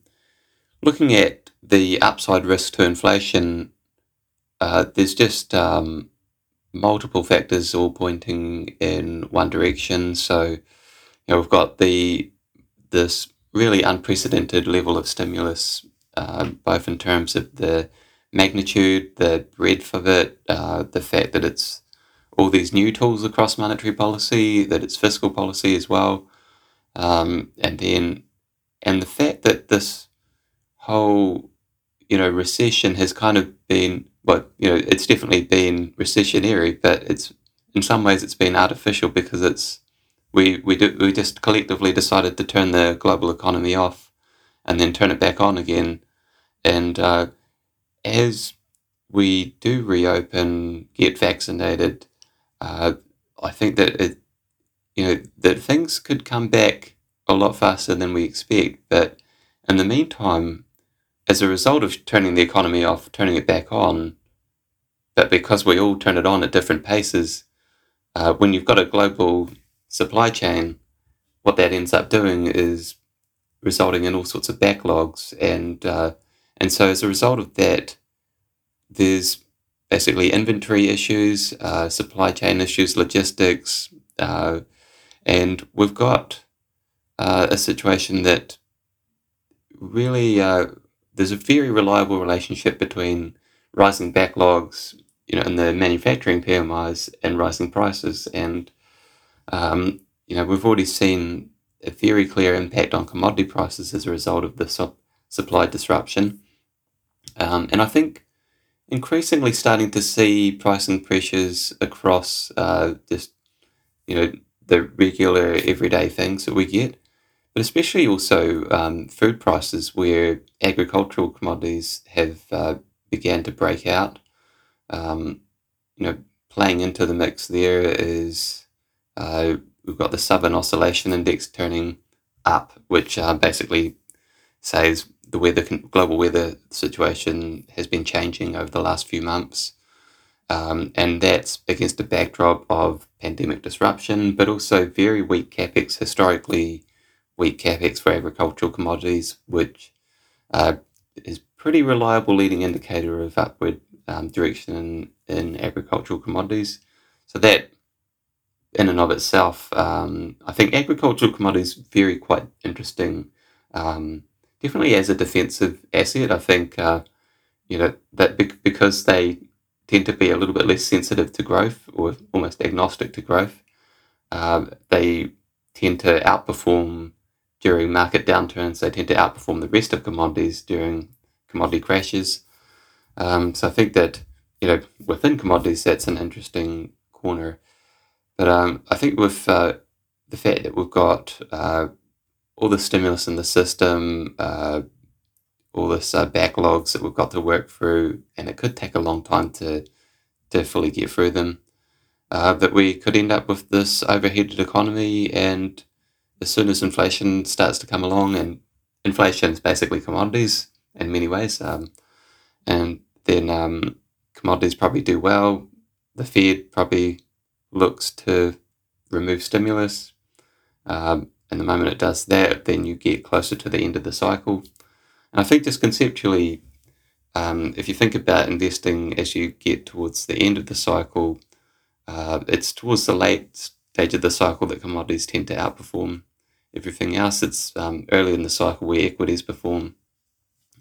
looking at the upside risk to inflation, uh, there's just um, multiple factors all pointing in one direction. So, you know, we've got the this really unprecedented level of stimulus, uh, both in terms of the magnitude, the breadth of it, uh, the fact that it's all these new tools across monetary policy, that it's fiscal policy as well, um, and then and the fact that this whole you know, recession has kind of been, well you know, it's definitely been recessionary, but it's in some ways it's been artificial because it's we we do, we just collectively decided to turn the global economy off, and then turn it back on again, and uh, as we do reopen, get vaccinated, uh, I think that it, you know, that things could come back a lot faster than we expect. But in the meantime, as a result of turning the economy off, turning it back on, but because we all turn it on at different paces, uh, when you've got a global supply chain, what that ends up doing is resulting in all sorts of backlogs, and uh, and so as a result of that, there's basically inventory issues, uh, supply chain issues, logistics, uh, and we've got uh, a situation that really uh, there's a very reliable relationship between rising backlogs, you know, in the manufacturing PMIs and rising prices, and um, you know we've already seen a very clear impact on commodity prices as a result of the su- supply disruption, um, and I think increasingly starting to see pricing pressures across uh, just you know the regular everyday things that we get, but especially also um, food prices where agricultural commodities have uh, began to break out. Um, you know, playing into the mix there is uh, we've got the Southern Oscillation Index turning up, which uh, basically says the weather global weather situation has been changing over the last few months. Um, and that's against a backdrop of pandemic disruption, but also very weak capex, historically weak capex for agricultural commodities, which uh, is pretty reliable leading indicator of upward um, direction in, in agricultural commodities. So that, in and of itself, um, I think agricultural commodities very quite interesting. Um, definitely as a defensive asset. I think uh, you know that because they tend to be a little bit less sensitive to growth or almost agnostic to growth, uh, they tend to outperform during market downturns. They tend to outperform the rest of commodities during commodity crashes. Um, so I think that you know within commodities that's an interesting corner. But um, I think with uh, the fact that we've got uh, all the stimulus in the system, uh, all this uh, backlogs that we've got to work through, and it could take a long time to to fully get through them. Uh, that we could end up with this overheated economy, and as soon as inflation starts to come along, and inflation is basically commodities in many ways, um, and then um, commodities probably do well. The Fed probably looks to remove stimulus. Um, and the moment it does that, then you get closer to the end of the cycle. And I think just conceptually, um, if you think about investing as you get towards the end of the cycle, uh, it's towards the late stage of the cycle that commodities tend to outperform everything else. It's um, early in the cycle where equities perform,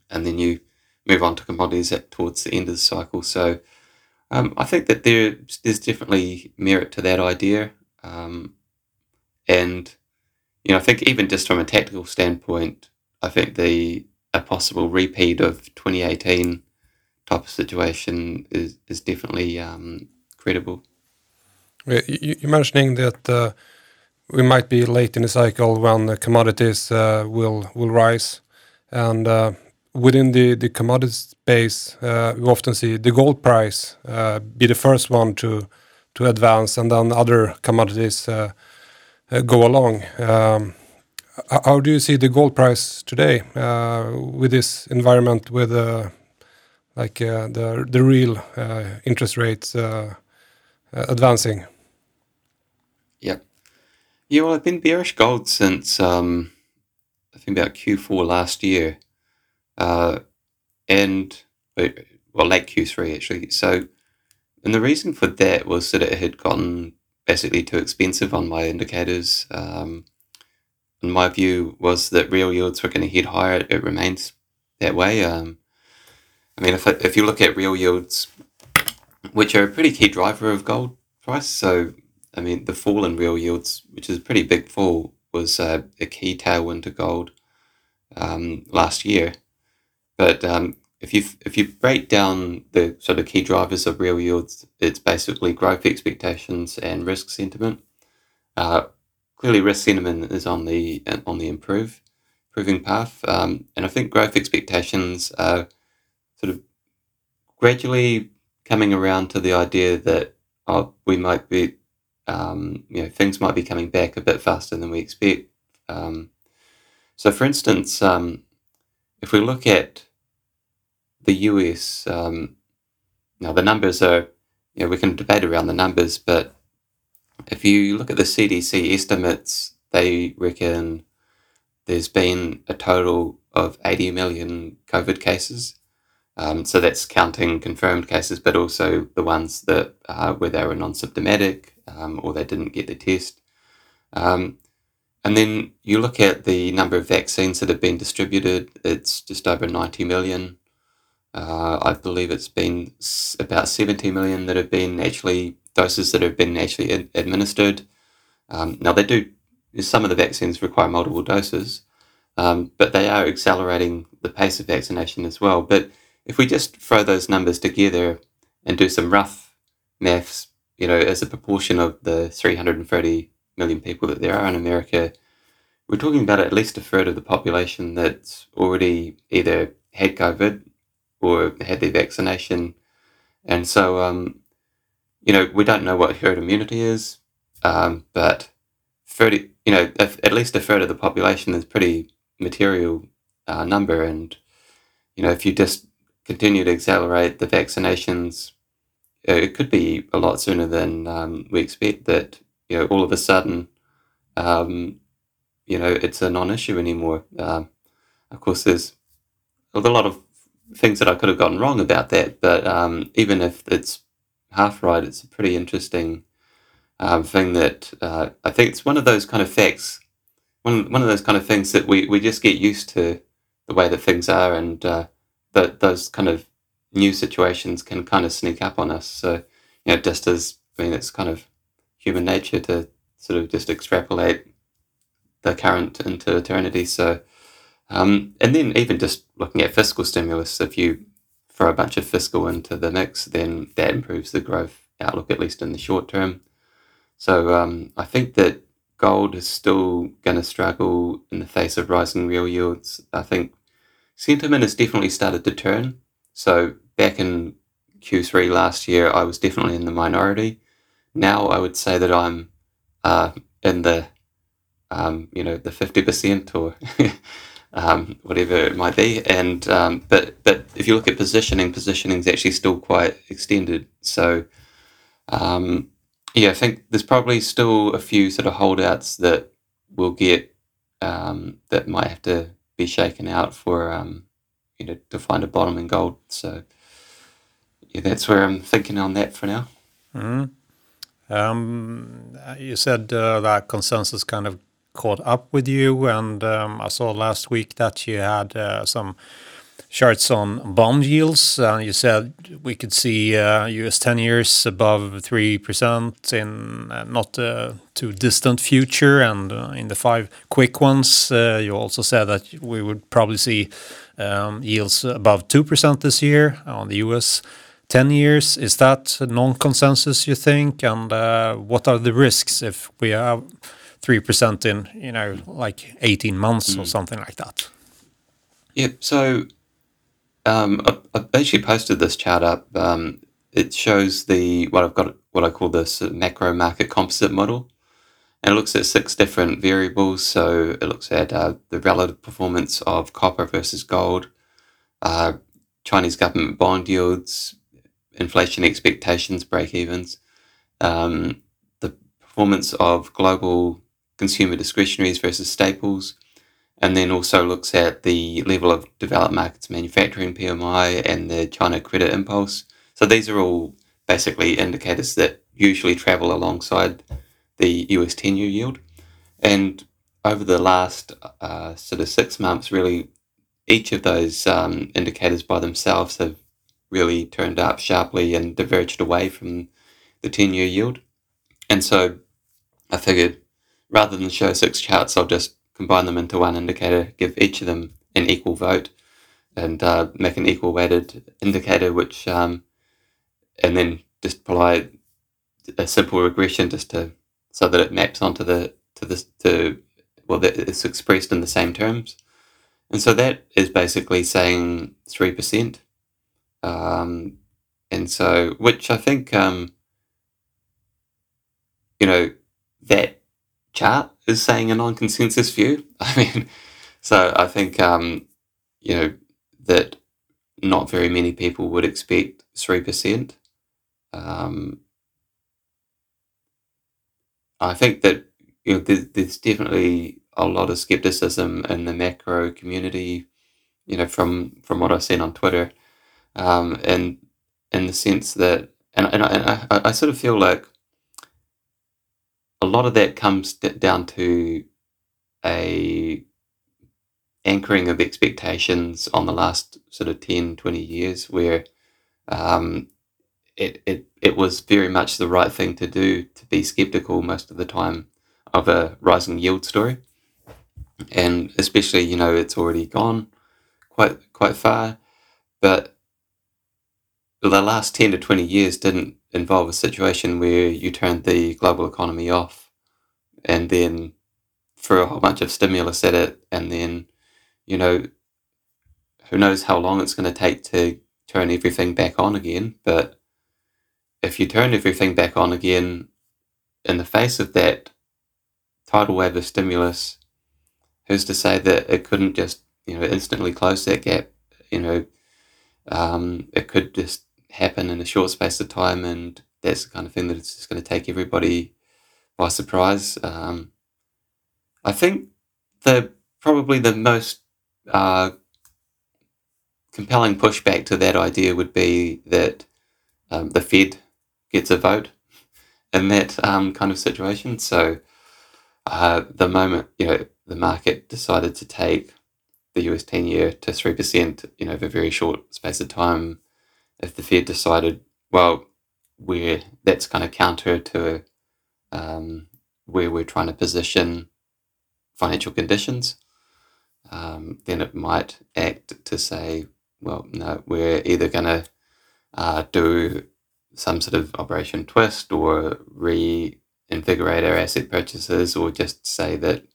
and then you move on to commodities at towards the end of the cycle. So um, I think that there there's definitely merit to that idea, um, and you know, I think even just from a tactical standpoint, I think the a possible repeat of 2018 type of situation is is definitely um, credible. You're mentioning that uh, we might be late in the cycle when the commodities uh, will will rise, and uh, within the the commodity space, uh, we often see the gold price uh, be the first one to to advance, and then other commodities uh, uh, go along. Um, how do you see the gold price today uh, with this environment, with uh, like the the real interest rates advancing? Yeah. Yeah, well, I've been bearish gold since um, I think about Q4 last year, uh, and well, late Q3 actually. So, and the reason for that was that it had gotten basically too expensive on my indicators. Um, and my view was that real yields were going to head higher. It remains that way. Um, I mean, if, if you look at real yields, which are a pretty key driver of gold price, so I mean, the fall in real yields, which is a pretty big fall, was uh, a key tailwind to gold um, last year. But um, if you if you break down the sort of key drivers of real yields, it's basically growth expectations and risk sentiment. Uh, clearly risk sentiment is on the on the improve improving path, um, and I think growth expectations are sort of gradually coming around to the idea that oh, we might be um, you know things might be coming back a bit faster than we expect. Um, so, for instance, um, if we look at the US, um, now the numbers are you know we can debate around the numbers, but if you look at the CDC estimates, they reckon there's been a total of 80 million COVID cases. Um, so that's counting confirmed cases, but also the ones that uh, where they were non-symptomatic um, or they didn't get the test. Um, and then you look at the number of vaccines that have been distributed. It's just over 90 million. Uh, I believe it's been about 70 million that have been actually doses that have been actually ad- administered. Um, now they do. Some of the vaccines require multiple doses, um, but they are accelerating the pace of vaccination as well. But if we just throw those numbers together and do some rough maths, you know, as a proportion of the 330 million people that there are in America, we're talking about at least a third of the population that's already either had COVID or had their vaccination. And so, um, you know, we don't know what herd immunity is, um, but 30, you know, at least a third of the population is pretty material uh, number. And, you know, if you just continue to accelerate the vaccinations, uh, it could be a lot sooner than um, we expect that, you know, all of a sudden, um, you know, it's a non-issue anymore. Um, of course, there's a lot of things that I could have gotten wrong about that, but um, even if it's half right. It's a pretty interesting um, thing that uh, I think it's one of those kind of facts, one one of those kind of things that we, we just get used to the way that things are, and uh, that those kind of new situations can kind of sneak up on us. So you know, just as I mean, it's kind of human nature to sort of just extrapolate the current into eternity. So. Um, and then even just looking at fiscal stimulus, if you throw a bunch of fiscal into the mix, then that improves the growth outlook, at least in the short term. So um, I think that gold is still going to struggle in the face of rising real yields. I think sentiment has definitely started to turn. So back in Q3 last year, I was definitely in the minority. Now I would say that I'm uh, in the um, you know the fifty percent or um, whatever it might be. And um, but but if you look at positioning, positioning is actually still quite extended. So um, yeah, I think there's probably still a few sort of holdouts that will get um, that might have to be shaken out for um, you know to find a bottom in gold. So yeah, that's where I'm thinking on that for now. Mm. Um, you said uh, that consensus kind of caught up with you, and um, I saw last week that you had uh, some charts on bond yields. Uh, you said we could see uh, US 10 years above 3% in uh, not too distant future. And uh, in the five quick ones, uh, you also said that we would probably see um, yields above 2% this year on the US 10 years. Is that non consensus, you think? And uh, what are the risks if we have three percent in you know like eighteen months mm. or something like that. Yep. So um, I, I, basically posted this chart up. Um, it shows the what I've got what I call this macro market composite model, and it looks at six different variables. So it looks at uh, the relative performance of copper versus gold, uh, Chinese government bond yields, inflation expectations, break evens, um, the performance of global consumer discretionaries versus staples, and then also looks at the level of developed markets manufacturing PMI and the China credit impulse. So these are all basically indicators that usually travel alongside the US 10 year yield. And over the last uh, sort of six months, really, each of those um, indicators by themselves have really turned up sharply and diverged away from the 10 year yield. And so I figured rather than show six charts, I'll just combine them into one indicator, give each of them an equal vote, and uh, make an equal weighted indicator, which um, and then just apply a simple regression just to so that it maps onto the to this to well that it's expressed in the same terms, and so that is basically saying three percent, um, and so which I think um, you know that chart is saying a non-consensus view. I mean, so I think um, you know that not very many people would expect three percent. Um, I think that you know there's, there's definitely a lot of skepticism in the macro community. You know, from from what I've seen on Twitter, um, and in the sense that, and and, I, and I, I sort of feel like a lot of that comes down to a anchoring of expectations on the last sort of 10, 20 years where um, it, it, it was very much the right thing to do to be skeptical most of the time of a rising yield story. And especially, you know, it's already gone quite quite far. But the last 10 to 20 years didn't involve a situation where you turned the global economy off and then threw a whole bunch of stimulus at it and then you know, who knows how long it's going to take to turn everything back on again. But if you turn everything back on again in the face of that tidal wave of stimulus, who's to say that it couldn't just, you know, instantly close that gap? You know, um, it could just happen in a short space of time, and that's the kind of thing that it's just going to take everybody by surprise. Um, I think the probably the most uh, compelling pushback to that idea would be that um, the Fed gets a vote in that um, kind of situation. So uh, the moment you know the market decided to take the US ten year to three percent, you know, over a very short space of time, if the Fed decided, well, where that's kind of counter to um, where we're trying to position financial conditions, um, then it might act to say, well, no, we're either going to uh, do some sort of operation twist or reinvigorate our asset purchases or just say that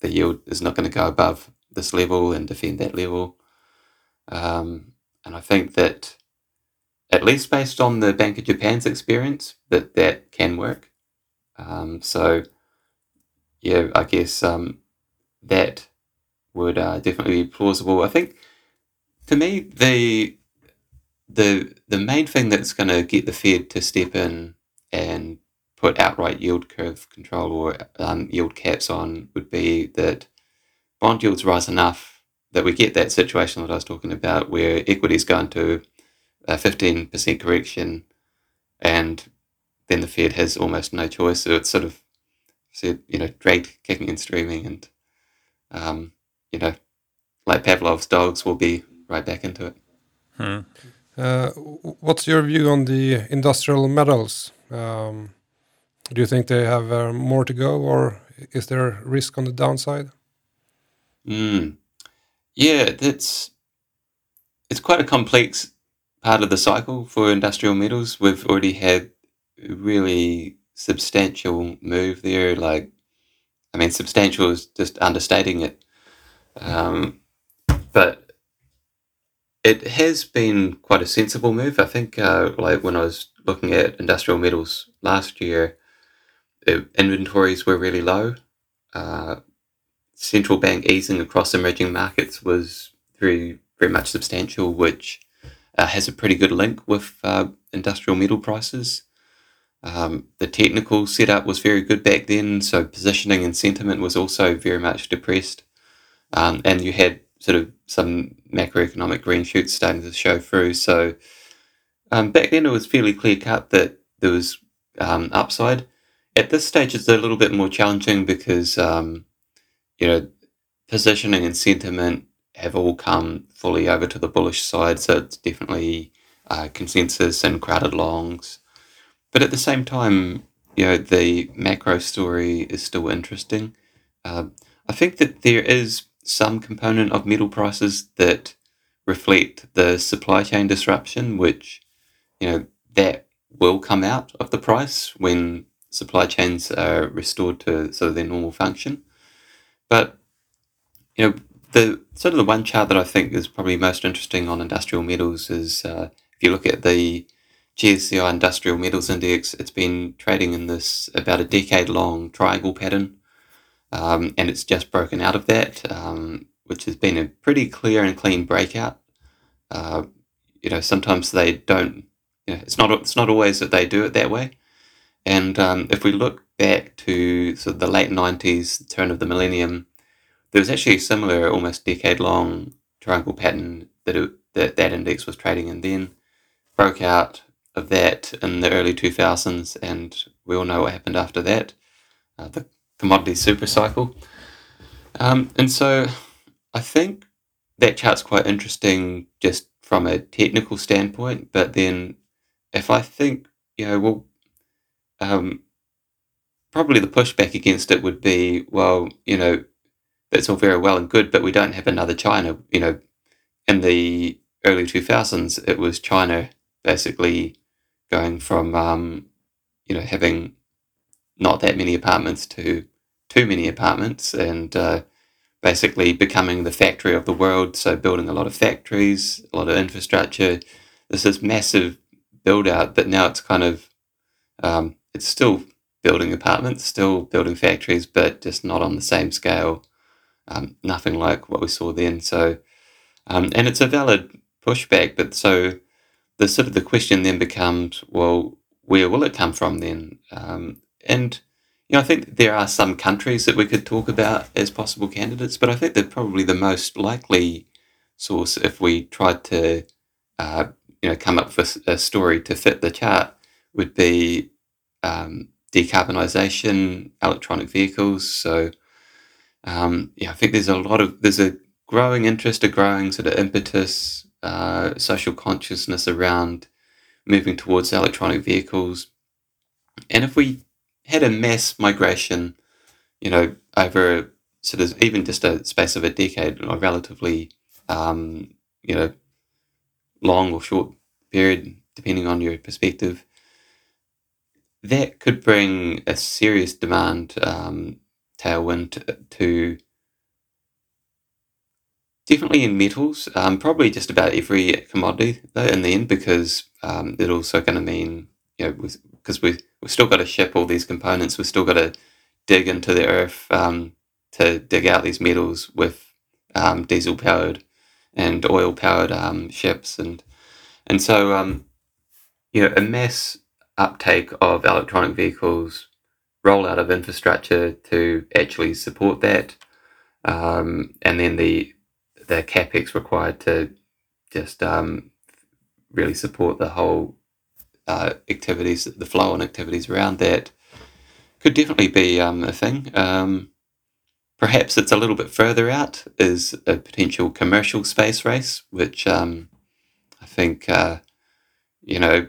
the yield is not going to go above this level and defend that level. Um, and I think that, at least based on the Bank of Japan's experience, that that can work. Um, so, yeah, I guess um, that would uh, definitely be plausible. I think to me the the the main thing that's going to get the Fed to step in and put outright yield curve control or um, yield caps on would be that bond yields rise enough that we get that situation that I was talking about where equities go into a 15% correction and then the Fed has almost no choice. So it's sort of, said, you know, dragged kicking and streaming and um, you know, like Pavlov's dogs, will be right back into it. Hmm. Uh, what's your view on the industrial metals? Um, do you think they have uh, more to go, or is there risk on the downside? Mm. Yeah, that's it's quite a complex part of the cycle for industrial metals. We've already had really substantial move there. Like, I mean, substantial is just understating it. Um, but it has been quite a sensible move. I think, uh, like when I was looking at industrial metals last year, it, inventories were really low. Uh, central bank easing across emerging markets was very, very much substantial, which uh, has a pretty good link with uh, industrial metal prices. Um, the technical setup was very good back then, so positioning and sentiment was also very much depressed. Um, and you had sort of some macroeconomic green shoots starting to show through. So um, back then it was fairly clear cut that there was um, upside. At this stage, it's a little bit more challenging because um, you know positioning and sentiment have all come fully over to the bullish side. So it's definitely uh, consensus and crowded longs. But at the same time, you know the macro story is still interesting. Uh, I think that there is some component of metal prices that reflect the supply chain disruption, which, you know, that will come out of the price when supply chains are restored to sort of their normal function. But you know, the sort of the one chart that I think is probably most interesting on industrial metals is uh, if you look at the GSCI Industrial Metals Index, it's been trading in this about a decade long triangle pattern, um, and it's just broken out of that, um, which has been a pretty clear and clean breakout. Uh, you know, sometimes they don't. You know, it's not. It's not always that they do it that way. And um, if we look back to sort of the late '90s, turn of the millennium, there was actually a similar, almost decade-long triangle pattern that it, that that index was trading in. Then broke out of that in the early 2000s, and we all know what happened after that uh, the commodity super cycle. Um, and so I think that chart's quite interesting just from a technical standpoint, but then if I think, you know, well, um, probably the pushback against it would be, well, you know, that's all very well and good, but we don't have another China. You know, in the early 2000s, it was China basically going from um, you know having not that many apartments to too many apartments and uh, basically becoming the factory of the world. So building a lot of factories, a lot of infrastructure. This is massive build out, but now it's kind of um, it's still building apartments, still building factories, but just not on the same scale. Um, nothing like what we saw then. So, um, and it's a valid pushback, but so the sort of the question then becomes, well, where will it come from then? Um, and you know, I think there are some countries that we could talk about as possible candidates, but I think that probably the most likely source, if we tried to, uh, you know, come up with a story to fit the chart, would be um, decarbonisation, electronic vehicles. So, um, yeah, I think there's a lot of there's a growing interest, a growing sort of impetus uh, social consciousness around moving towards electronic vehicles. And if we had a mass migration, you know, over sort of even just a space of a decade, or relatively, um, you know, long or short period, depending on your perspective, that could bring a serious demand um, tailwind to Definitely in metals, um, probably just about every commodity though in the end, because um, it also going to mean you know because we we've still got to ship all these components, we've still got to dig into the earth um, to dig out these metals with um, diesel powered and oil powered um, ships, and and so um, you know a mass uptake of electronic vehicles, rollout of infrastructure to actually support that, and then the the capex required to just um, really support the whole uh, activities, the flow on activities around that could definitely be um, a thing. Um, perhaps it's a little bit further out is a potential commercial space race, which um, I think, uh, you know,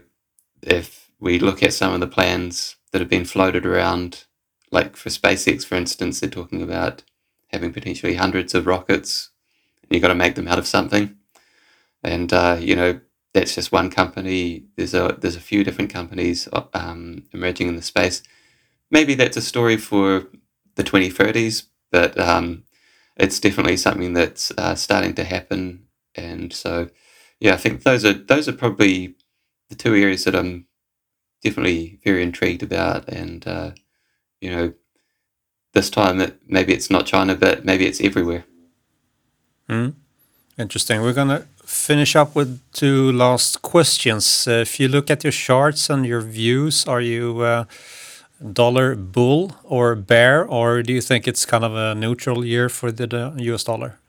if we look at some of the plans that have been floated around, like for SpaceX, for instance, they're talking about having potentially hundreds of rockets you've got to make them out of something. And uh, you know that's just one company. There's a there's a few different companies uh, um, emerging in the space. Maybe that's a story for the 2030s, but um, it's definitely something that's uh, starting to happen. And so, yeah, I think those are those are probably the two areas that I'm definitely very intrigued about. And uh, you know, this time it, maybe it's not China, but maybe it's everywhere. Mm. Interesting. We're going to finish up with two last questions. Uh, if you look at your charts and your views, are you uh, dollar bull or bear, or do you think it's kind of a neutral year for the, the US dollar?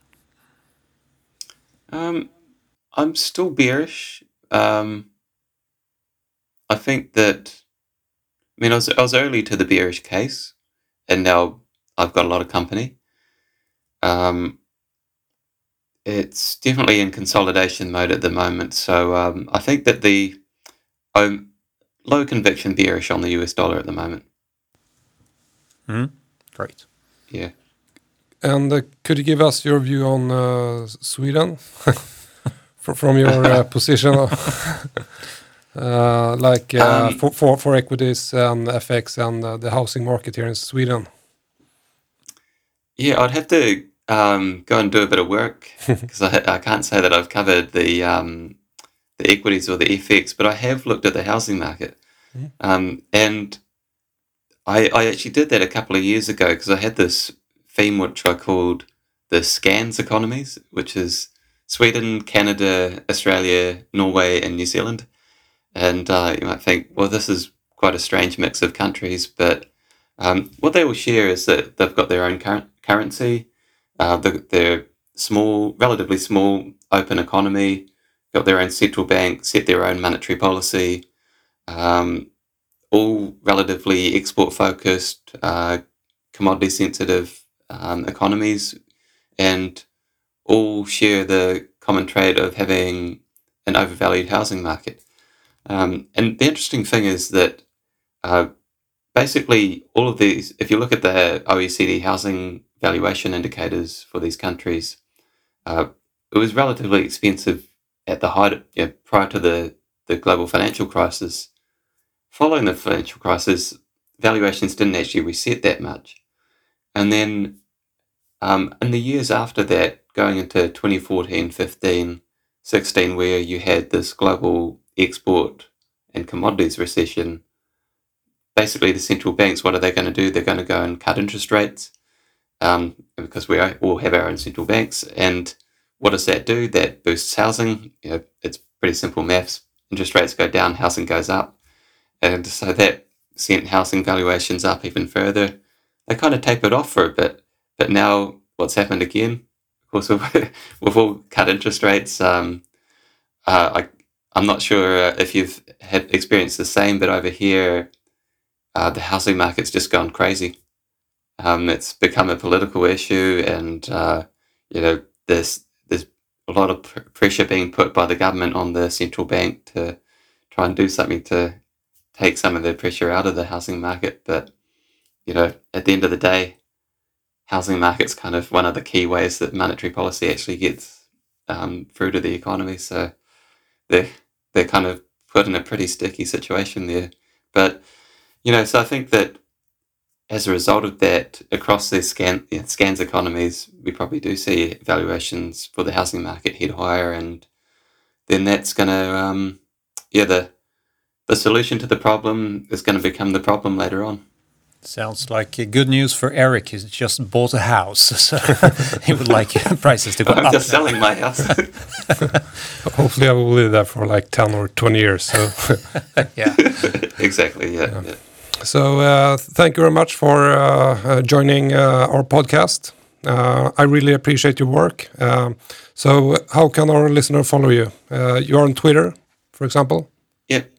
Um, I'm still bearish. Um, I think that, I mean, I was, I was early to the bearish case, and now I've got a lot of company. Um, it's definitely in consolidation mode at the moment. So um, I think that the um, low conviction bearish on the US dollar at the moment. Mm, great. Yeah. And uh, could you give us your view on uh, Sweden from your uh, position? Uh, like uh, Um, for, for, for equities and FX and uh, the housing market here in Sweden. Yeah, I'd have to um, go and do a bit of work because I, I can't say that I've covered the um, the equities or the FX, but I have looked at the housing market, um, and I, I actually did that a couple of years ago because I had this theme which I called the SCANZ economies, which is Sweden, Canada, Australia, Norway, and New Zealand. And uh, you might think, well, this is quite a strange mix of countries, but um, what they all share is that they've got their own cur- currency, uh, the, they're small, relatively small, open economy, got their own central bank, set their own monetary policy, um, all relatively export focused, uh, commodity sensitive um, economies, and all share the common trait of having an overvalued housing market. Um, and the interesting thing is that uh, basically all of these, if you look at the OECD housing valuation indicators for these countries, uh, it was relatively expensive at the height, you know, prior to the, the global financial crisis. Following the financial crisis, valuations didn't actually reset that much. And then um, in the years after that, going into 2014, 15, 16, where you had this global export and commodities recession, basically the central banks, what are they going to do? They're going to go and cut interest rates um, because we all have our own central banks. And what does that do? That boosts housing. You know, it's pretty simple maths. Interest rates go down, housing goes up. And so that sent housing valuations up even further. They kind of tapered off for a bit. But now what's happened again? Of course, we've, all cut interest rates. Um, uh, I, I'm not sure uh, if you've had experienced the same, but over here, uh, the housing market's just gone crazy. Um, it's become a political issue, and uh, you know, there's there's a lot of pr- pressure being put by the government on the central bank to try and do something to take some of the pressure out of the housing market. But you know, at the end of the day, housing market's kind of one of the key ways that monetary policy actually gets um, through to the economy. So they're they're kind of put in a pretty sticky situation there. But you know, so I think that as a result of that, across the scan SCANZ economies, we probably do see valuations for the housing market head higher, and then that's going to um, yeah the the solution to the problem is going to become the problem later on. Sounds like uh, good news for Erik. He's just bought a house, so he would like prices to go I'm up. just selling my house. Hopefully, I will live there for like 10 or 20 years. So, Yeah. exactly. Yeah. yeah. so uh, thank you very much for uh, uh, joining uh, our podcast. Uh, I really appreciate your work. Um, so, how can our listener follow you? Uh, you're on Twitter, for example. Yep.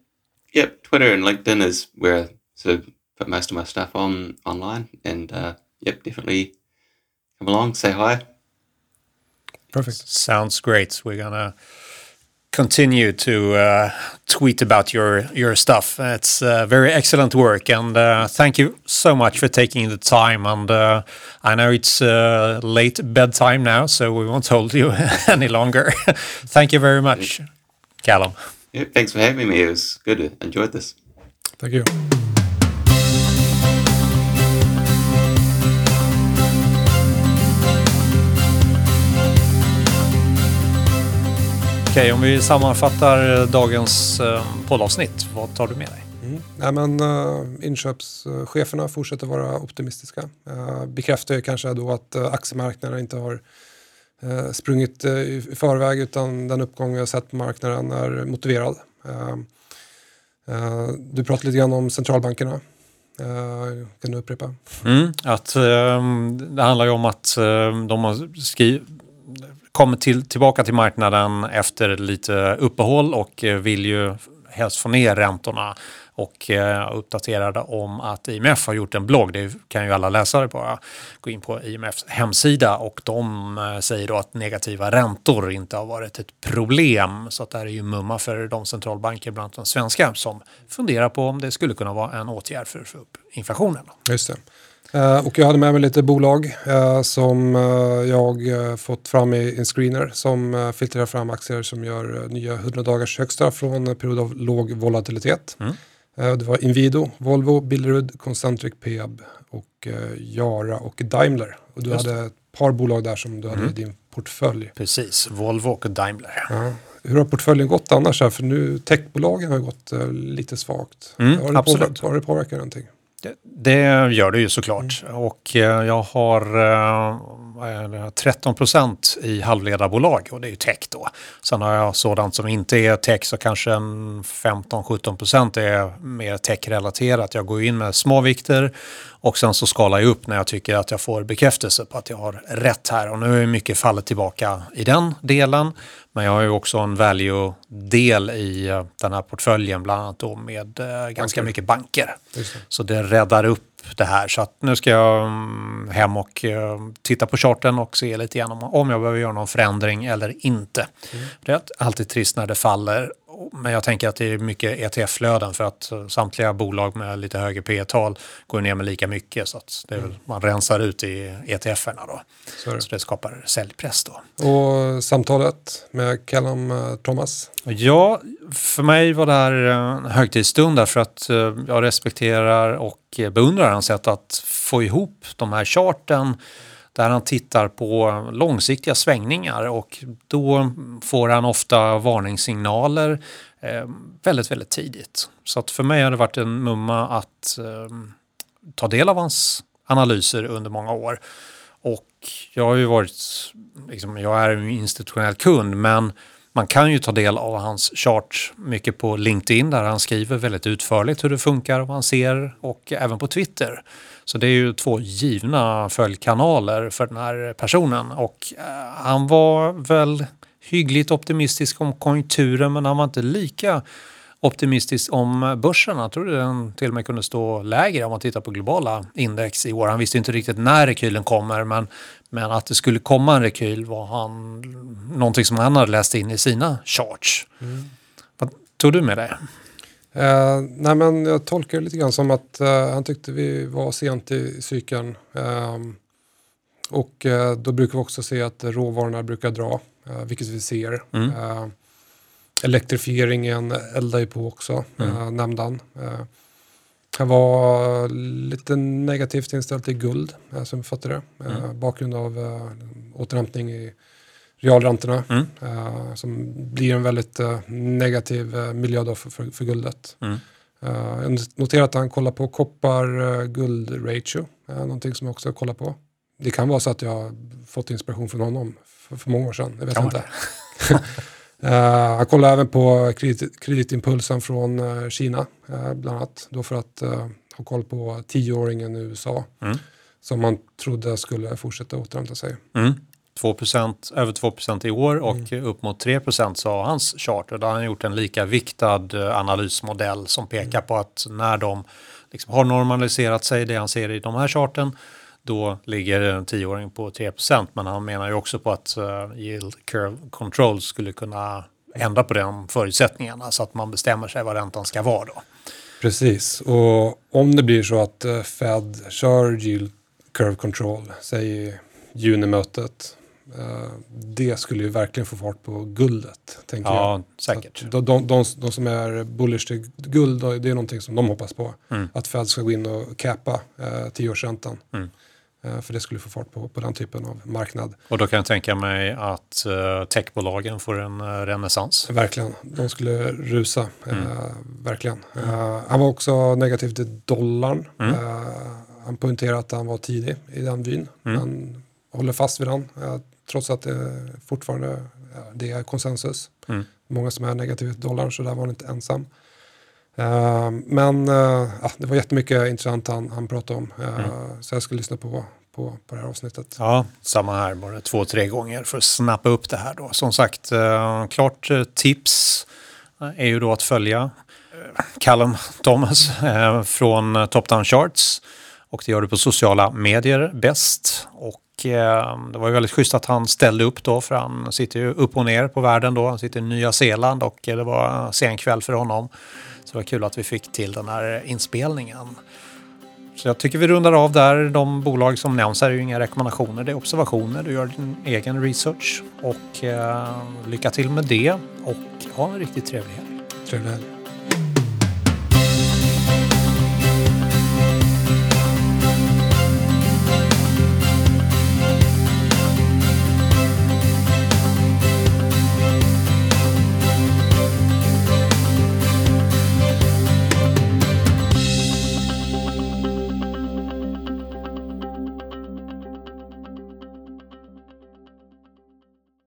Yep. Twitter and LinkedIn is where I sort of put most of my stuff on online. And uh, yep, definitely come along, say hi. Perfect. Sounds great. We're gonna continue to uh, tweet about your your stuff. It's uh, very excellent work, and uh, thank you so much for taking the time. And uh, I know it's uh, late bedtime now, so we won't hold you any longer. thank you very much, Callum. Yep. Thanks for having me. It was good. I enjoyed this. Thank you. Okej, om vi sammanfattar dagens eh, poddavsnitt, vad tar du med dig? Nej, men, uh, inköpscheferna fortsätter vara optimistiska. Uh, bekräftar ju kanske då att uh, aktiemarknaden inte har uh, sprungit uh, i förväg utan den uppgång vi har sett på marknaden är motiverad. Du pratade lite grann om centralbankerna. Kan du upprepa? Mm, att det handlar ju om att de har skri- kommer till, tillbaka till marknaden efter lite uppehåll och eh, vill ju helst få ner räntorna och eh, uppdaterade om att IMF har gjort en blogg. Det kan ju alla läsare bara gå in på IMFs hemsida och de eh, säger då att negativa räntor inte har varit ett problem. Så att det här är ju mumma för de centralbanker, bland annat de svenska, som funderar på om det skulle kunna vara en åtgärd för att få upp inflationen. Just det. Eh, och jag hade med mig lite bolag eh, som eh, jag fått fram i en screener som filtrerar fram aktier som gör nya 100 dagars högsta från en period av låg volatilitet. Mm. Det var Inwido, Volvo, Billerud, Concentric, Peab och Jara och Daimler. Och du Just hade ett par bolag där som du hade Mm. i din portfölj. Precis, Volvo och Daimler. Ja. Hur har portföljen gått annars? Här? För nu techbolagen har gått lite svagt. Mm, har, det absolut. Har det påverkat någonting? Det, det gör det ju såklart. Och eh, jag har eh, vad är det, 13 procent i halvledarbolag och det är ju tech då. Sen har jag sådant som inte är tech så kanske en 15-17 procent är mer tech-relaterat. Jag går in med små vikter och sen så skalar jag upp när jag tycker att jag får bekräftelse på att jag har rätt här. Och nu är mycket fallet tillbaka i den delen. Men jag har ju också en value-del i eh, den här portföljen, bland annat då med eh, ganska mycket banker. Det. Så det räddar upp det här. Så att nu ska jag mm, hem och eh, titta på charten och se lite grann om, om jag behöver göra någon förändring eller inte. Det är alltid trist när det faller. Men jag tänker att det är mycket ETF-flöden för att eh, samtliga bolag med lite högre P-tal går ner med lika mycket. Så att väl, man rensar ut i ETFerna då. Så det. Så det skapar säljpress då. Och samtalet med Callum eh, Thomas. Ja, för mig var det här en högtidsstund därför att eh, jag respekterar och eh, beundrar hans sätt att få ihop de här charten där han tittar på långsiktiga svängningar och då får han ofta varningssignaler eh, väldigt, väldigt tidigt. Så att för mig har det varit en mumma att eh, ta del av hans analyser under många år. Och jag har ju varit, liksom, jag är en institutionell kund men man kan ju ta del av hans chart mycket på LinkedIn där han skriver väldigt utförligt hur det funkar och vad han ser och även på Twitter. Så det är ju två givna följkanaler för den här personen och eh, han var väl hyggligt optimistisk om konjunkturen men han var inte lika optimistisk om börsen. Jag trodde den till och med kunde stå lägre om man tittar på globala index i år. Han visste inte riktigt när rekylen kommer men, men att det skulle komma en rekyl var han, någonting som han hade läst in i sina charts. Vad tog du med dig? Eh, nej men jag tolkar det lite grann som att eh, han tyckte vi var sent i cykeln. Ehm, och eh, då brukar vi också se att råvarorna brukar dra, eh, vilket vi ser. Mm. Eh, elektrifieringen eldar ju på också, Mm. eh, nämnde han. Eh, han var lite negativt inställd till guld, eh, som vi fattade det. Mm. Bakgrund av återhämtning i realräntorna. Mm. eh, som blir en väldigt eh, negativ eh, miljö då för, för, för guldet. Mm. Jag noterar att han kollar på koppar-guld-ratio, uh, någonting som jag också kollar på. Det kan vara så att jag fått inspiration från honom för, för många år sedan, jag vet Kan inte. Han kollar även på kredit, kreditimpulsen från Kina, bland annat. Då för att ha koll på tioåringen i USA, Mm. som man trodde skulle fortsätta återhämta sig. Mm. 2%, över 2% i år och upp mot 3% sa hans chart. Och där har han gjort en lika viktad eh, analysmodell som pekar på att när de liksom har normaliserat sig, det han ser i de här charten, då ligger en tioåring på 3%. Men han menar ju också på att uh, yield curve control skulle kunna ändra på de förutsättningarna så att man bestämmer sig vad räntan ska vara då. Precis, och om det blir så att eh, Fed kör yield curve control, säg junimötet, eh, det skulle ju verkligen få fart på guldet, tänker jag. Ja, Så säkert. De, de, de, de som är bullish till guld, det är någonting som de hoppas på. Mm. Att Fed ska gå in och cappa eh, tioårsräntan. Mm. Eh, för det skulle få fart på, på den typen av marknad. Och då kan jag tänka mig att uh, techbolagen får en uh, renässans. Verkligen, de skulle rusa. Mm. Eh, verkligen. Eh, han var också negativ till dollarn. Mm. Eh, han poängterade att han var tidig i den vyn. Mm. Han håller fast vid den. Trots att det fortfarande det är konsensus. Mm. Många som är negativa till dollarn så där var han inte ensam. Eh, men eh, ja, det var jättemycket intressant han, han pratade om. Eh, Mm. Så jag ska lyssna på, på, på det här avsnittet. Ja, samma här, bara två, tre gånger för att snappa upp det här då. Som sagt, klart tips är ju då att följa Callum Thomas från Top Down Charts. Och det gör du på sociala medier bäst. Och Ehm, det var ju väldigt schysst att han ställde upp då, för han sitter ju upp och ner på världen då. Han sitter i Nya Zeeland och eh, det var sen kväll för honom. Så det var kul att vi fick till den här inspelningen. Så jag tycker vi rundar av där. De bolag som nämns här är ju inga rekommendationer, det är observationer. Du gör din egen research och eh, lycka till med det och ha en riktigt trevlig helg. Trevlig helg.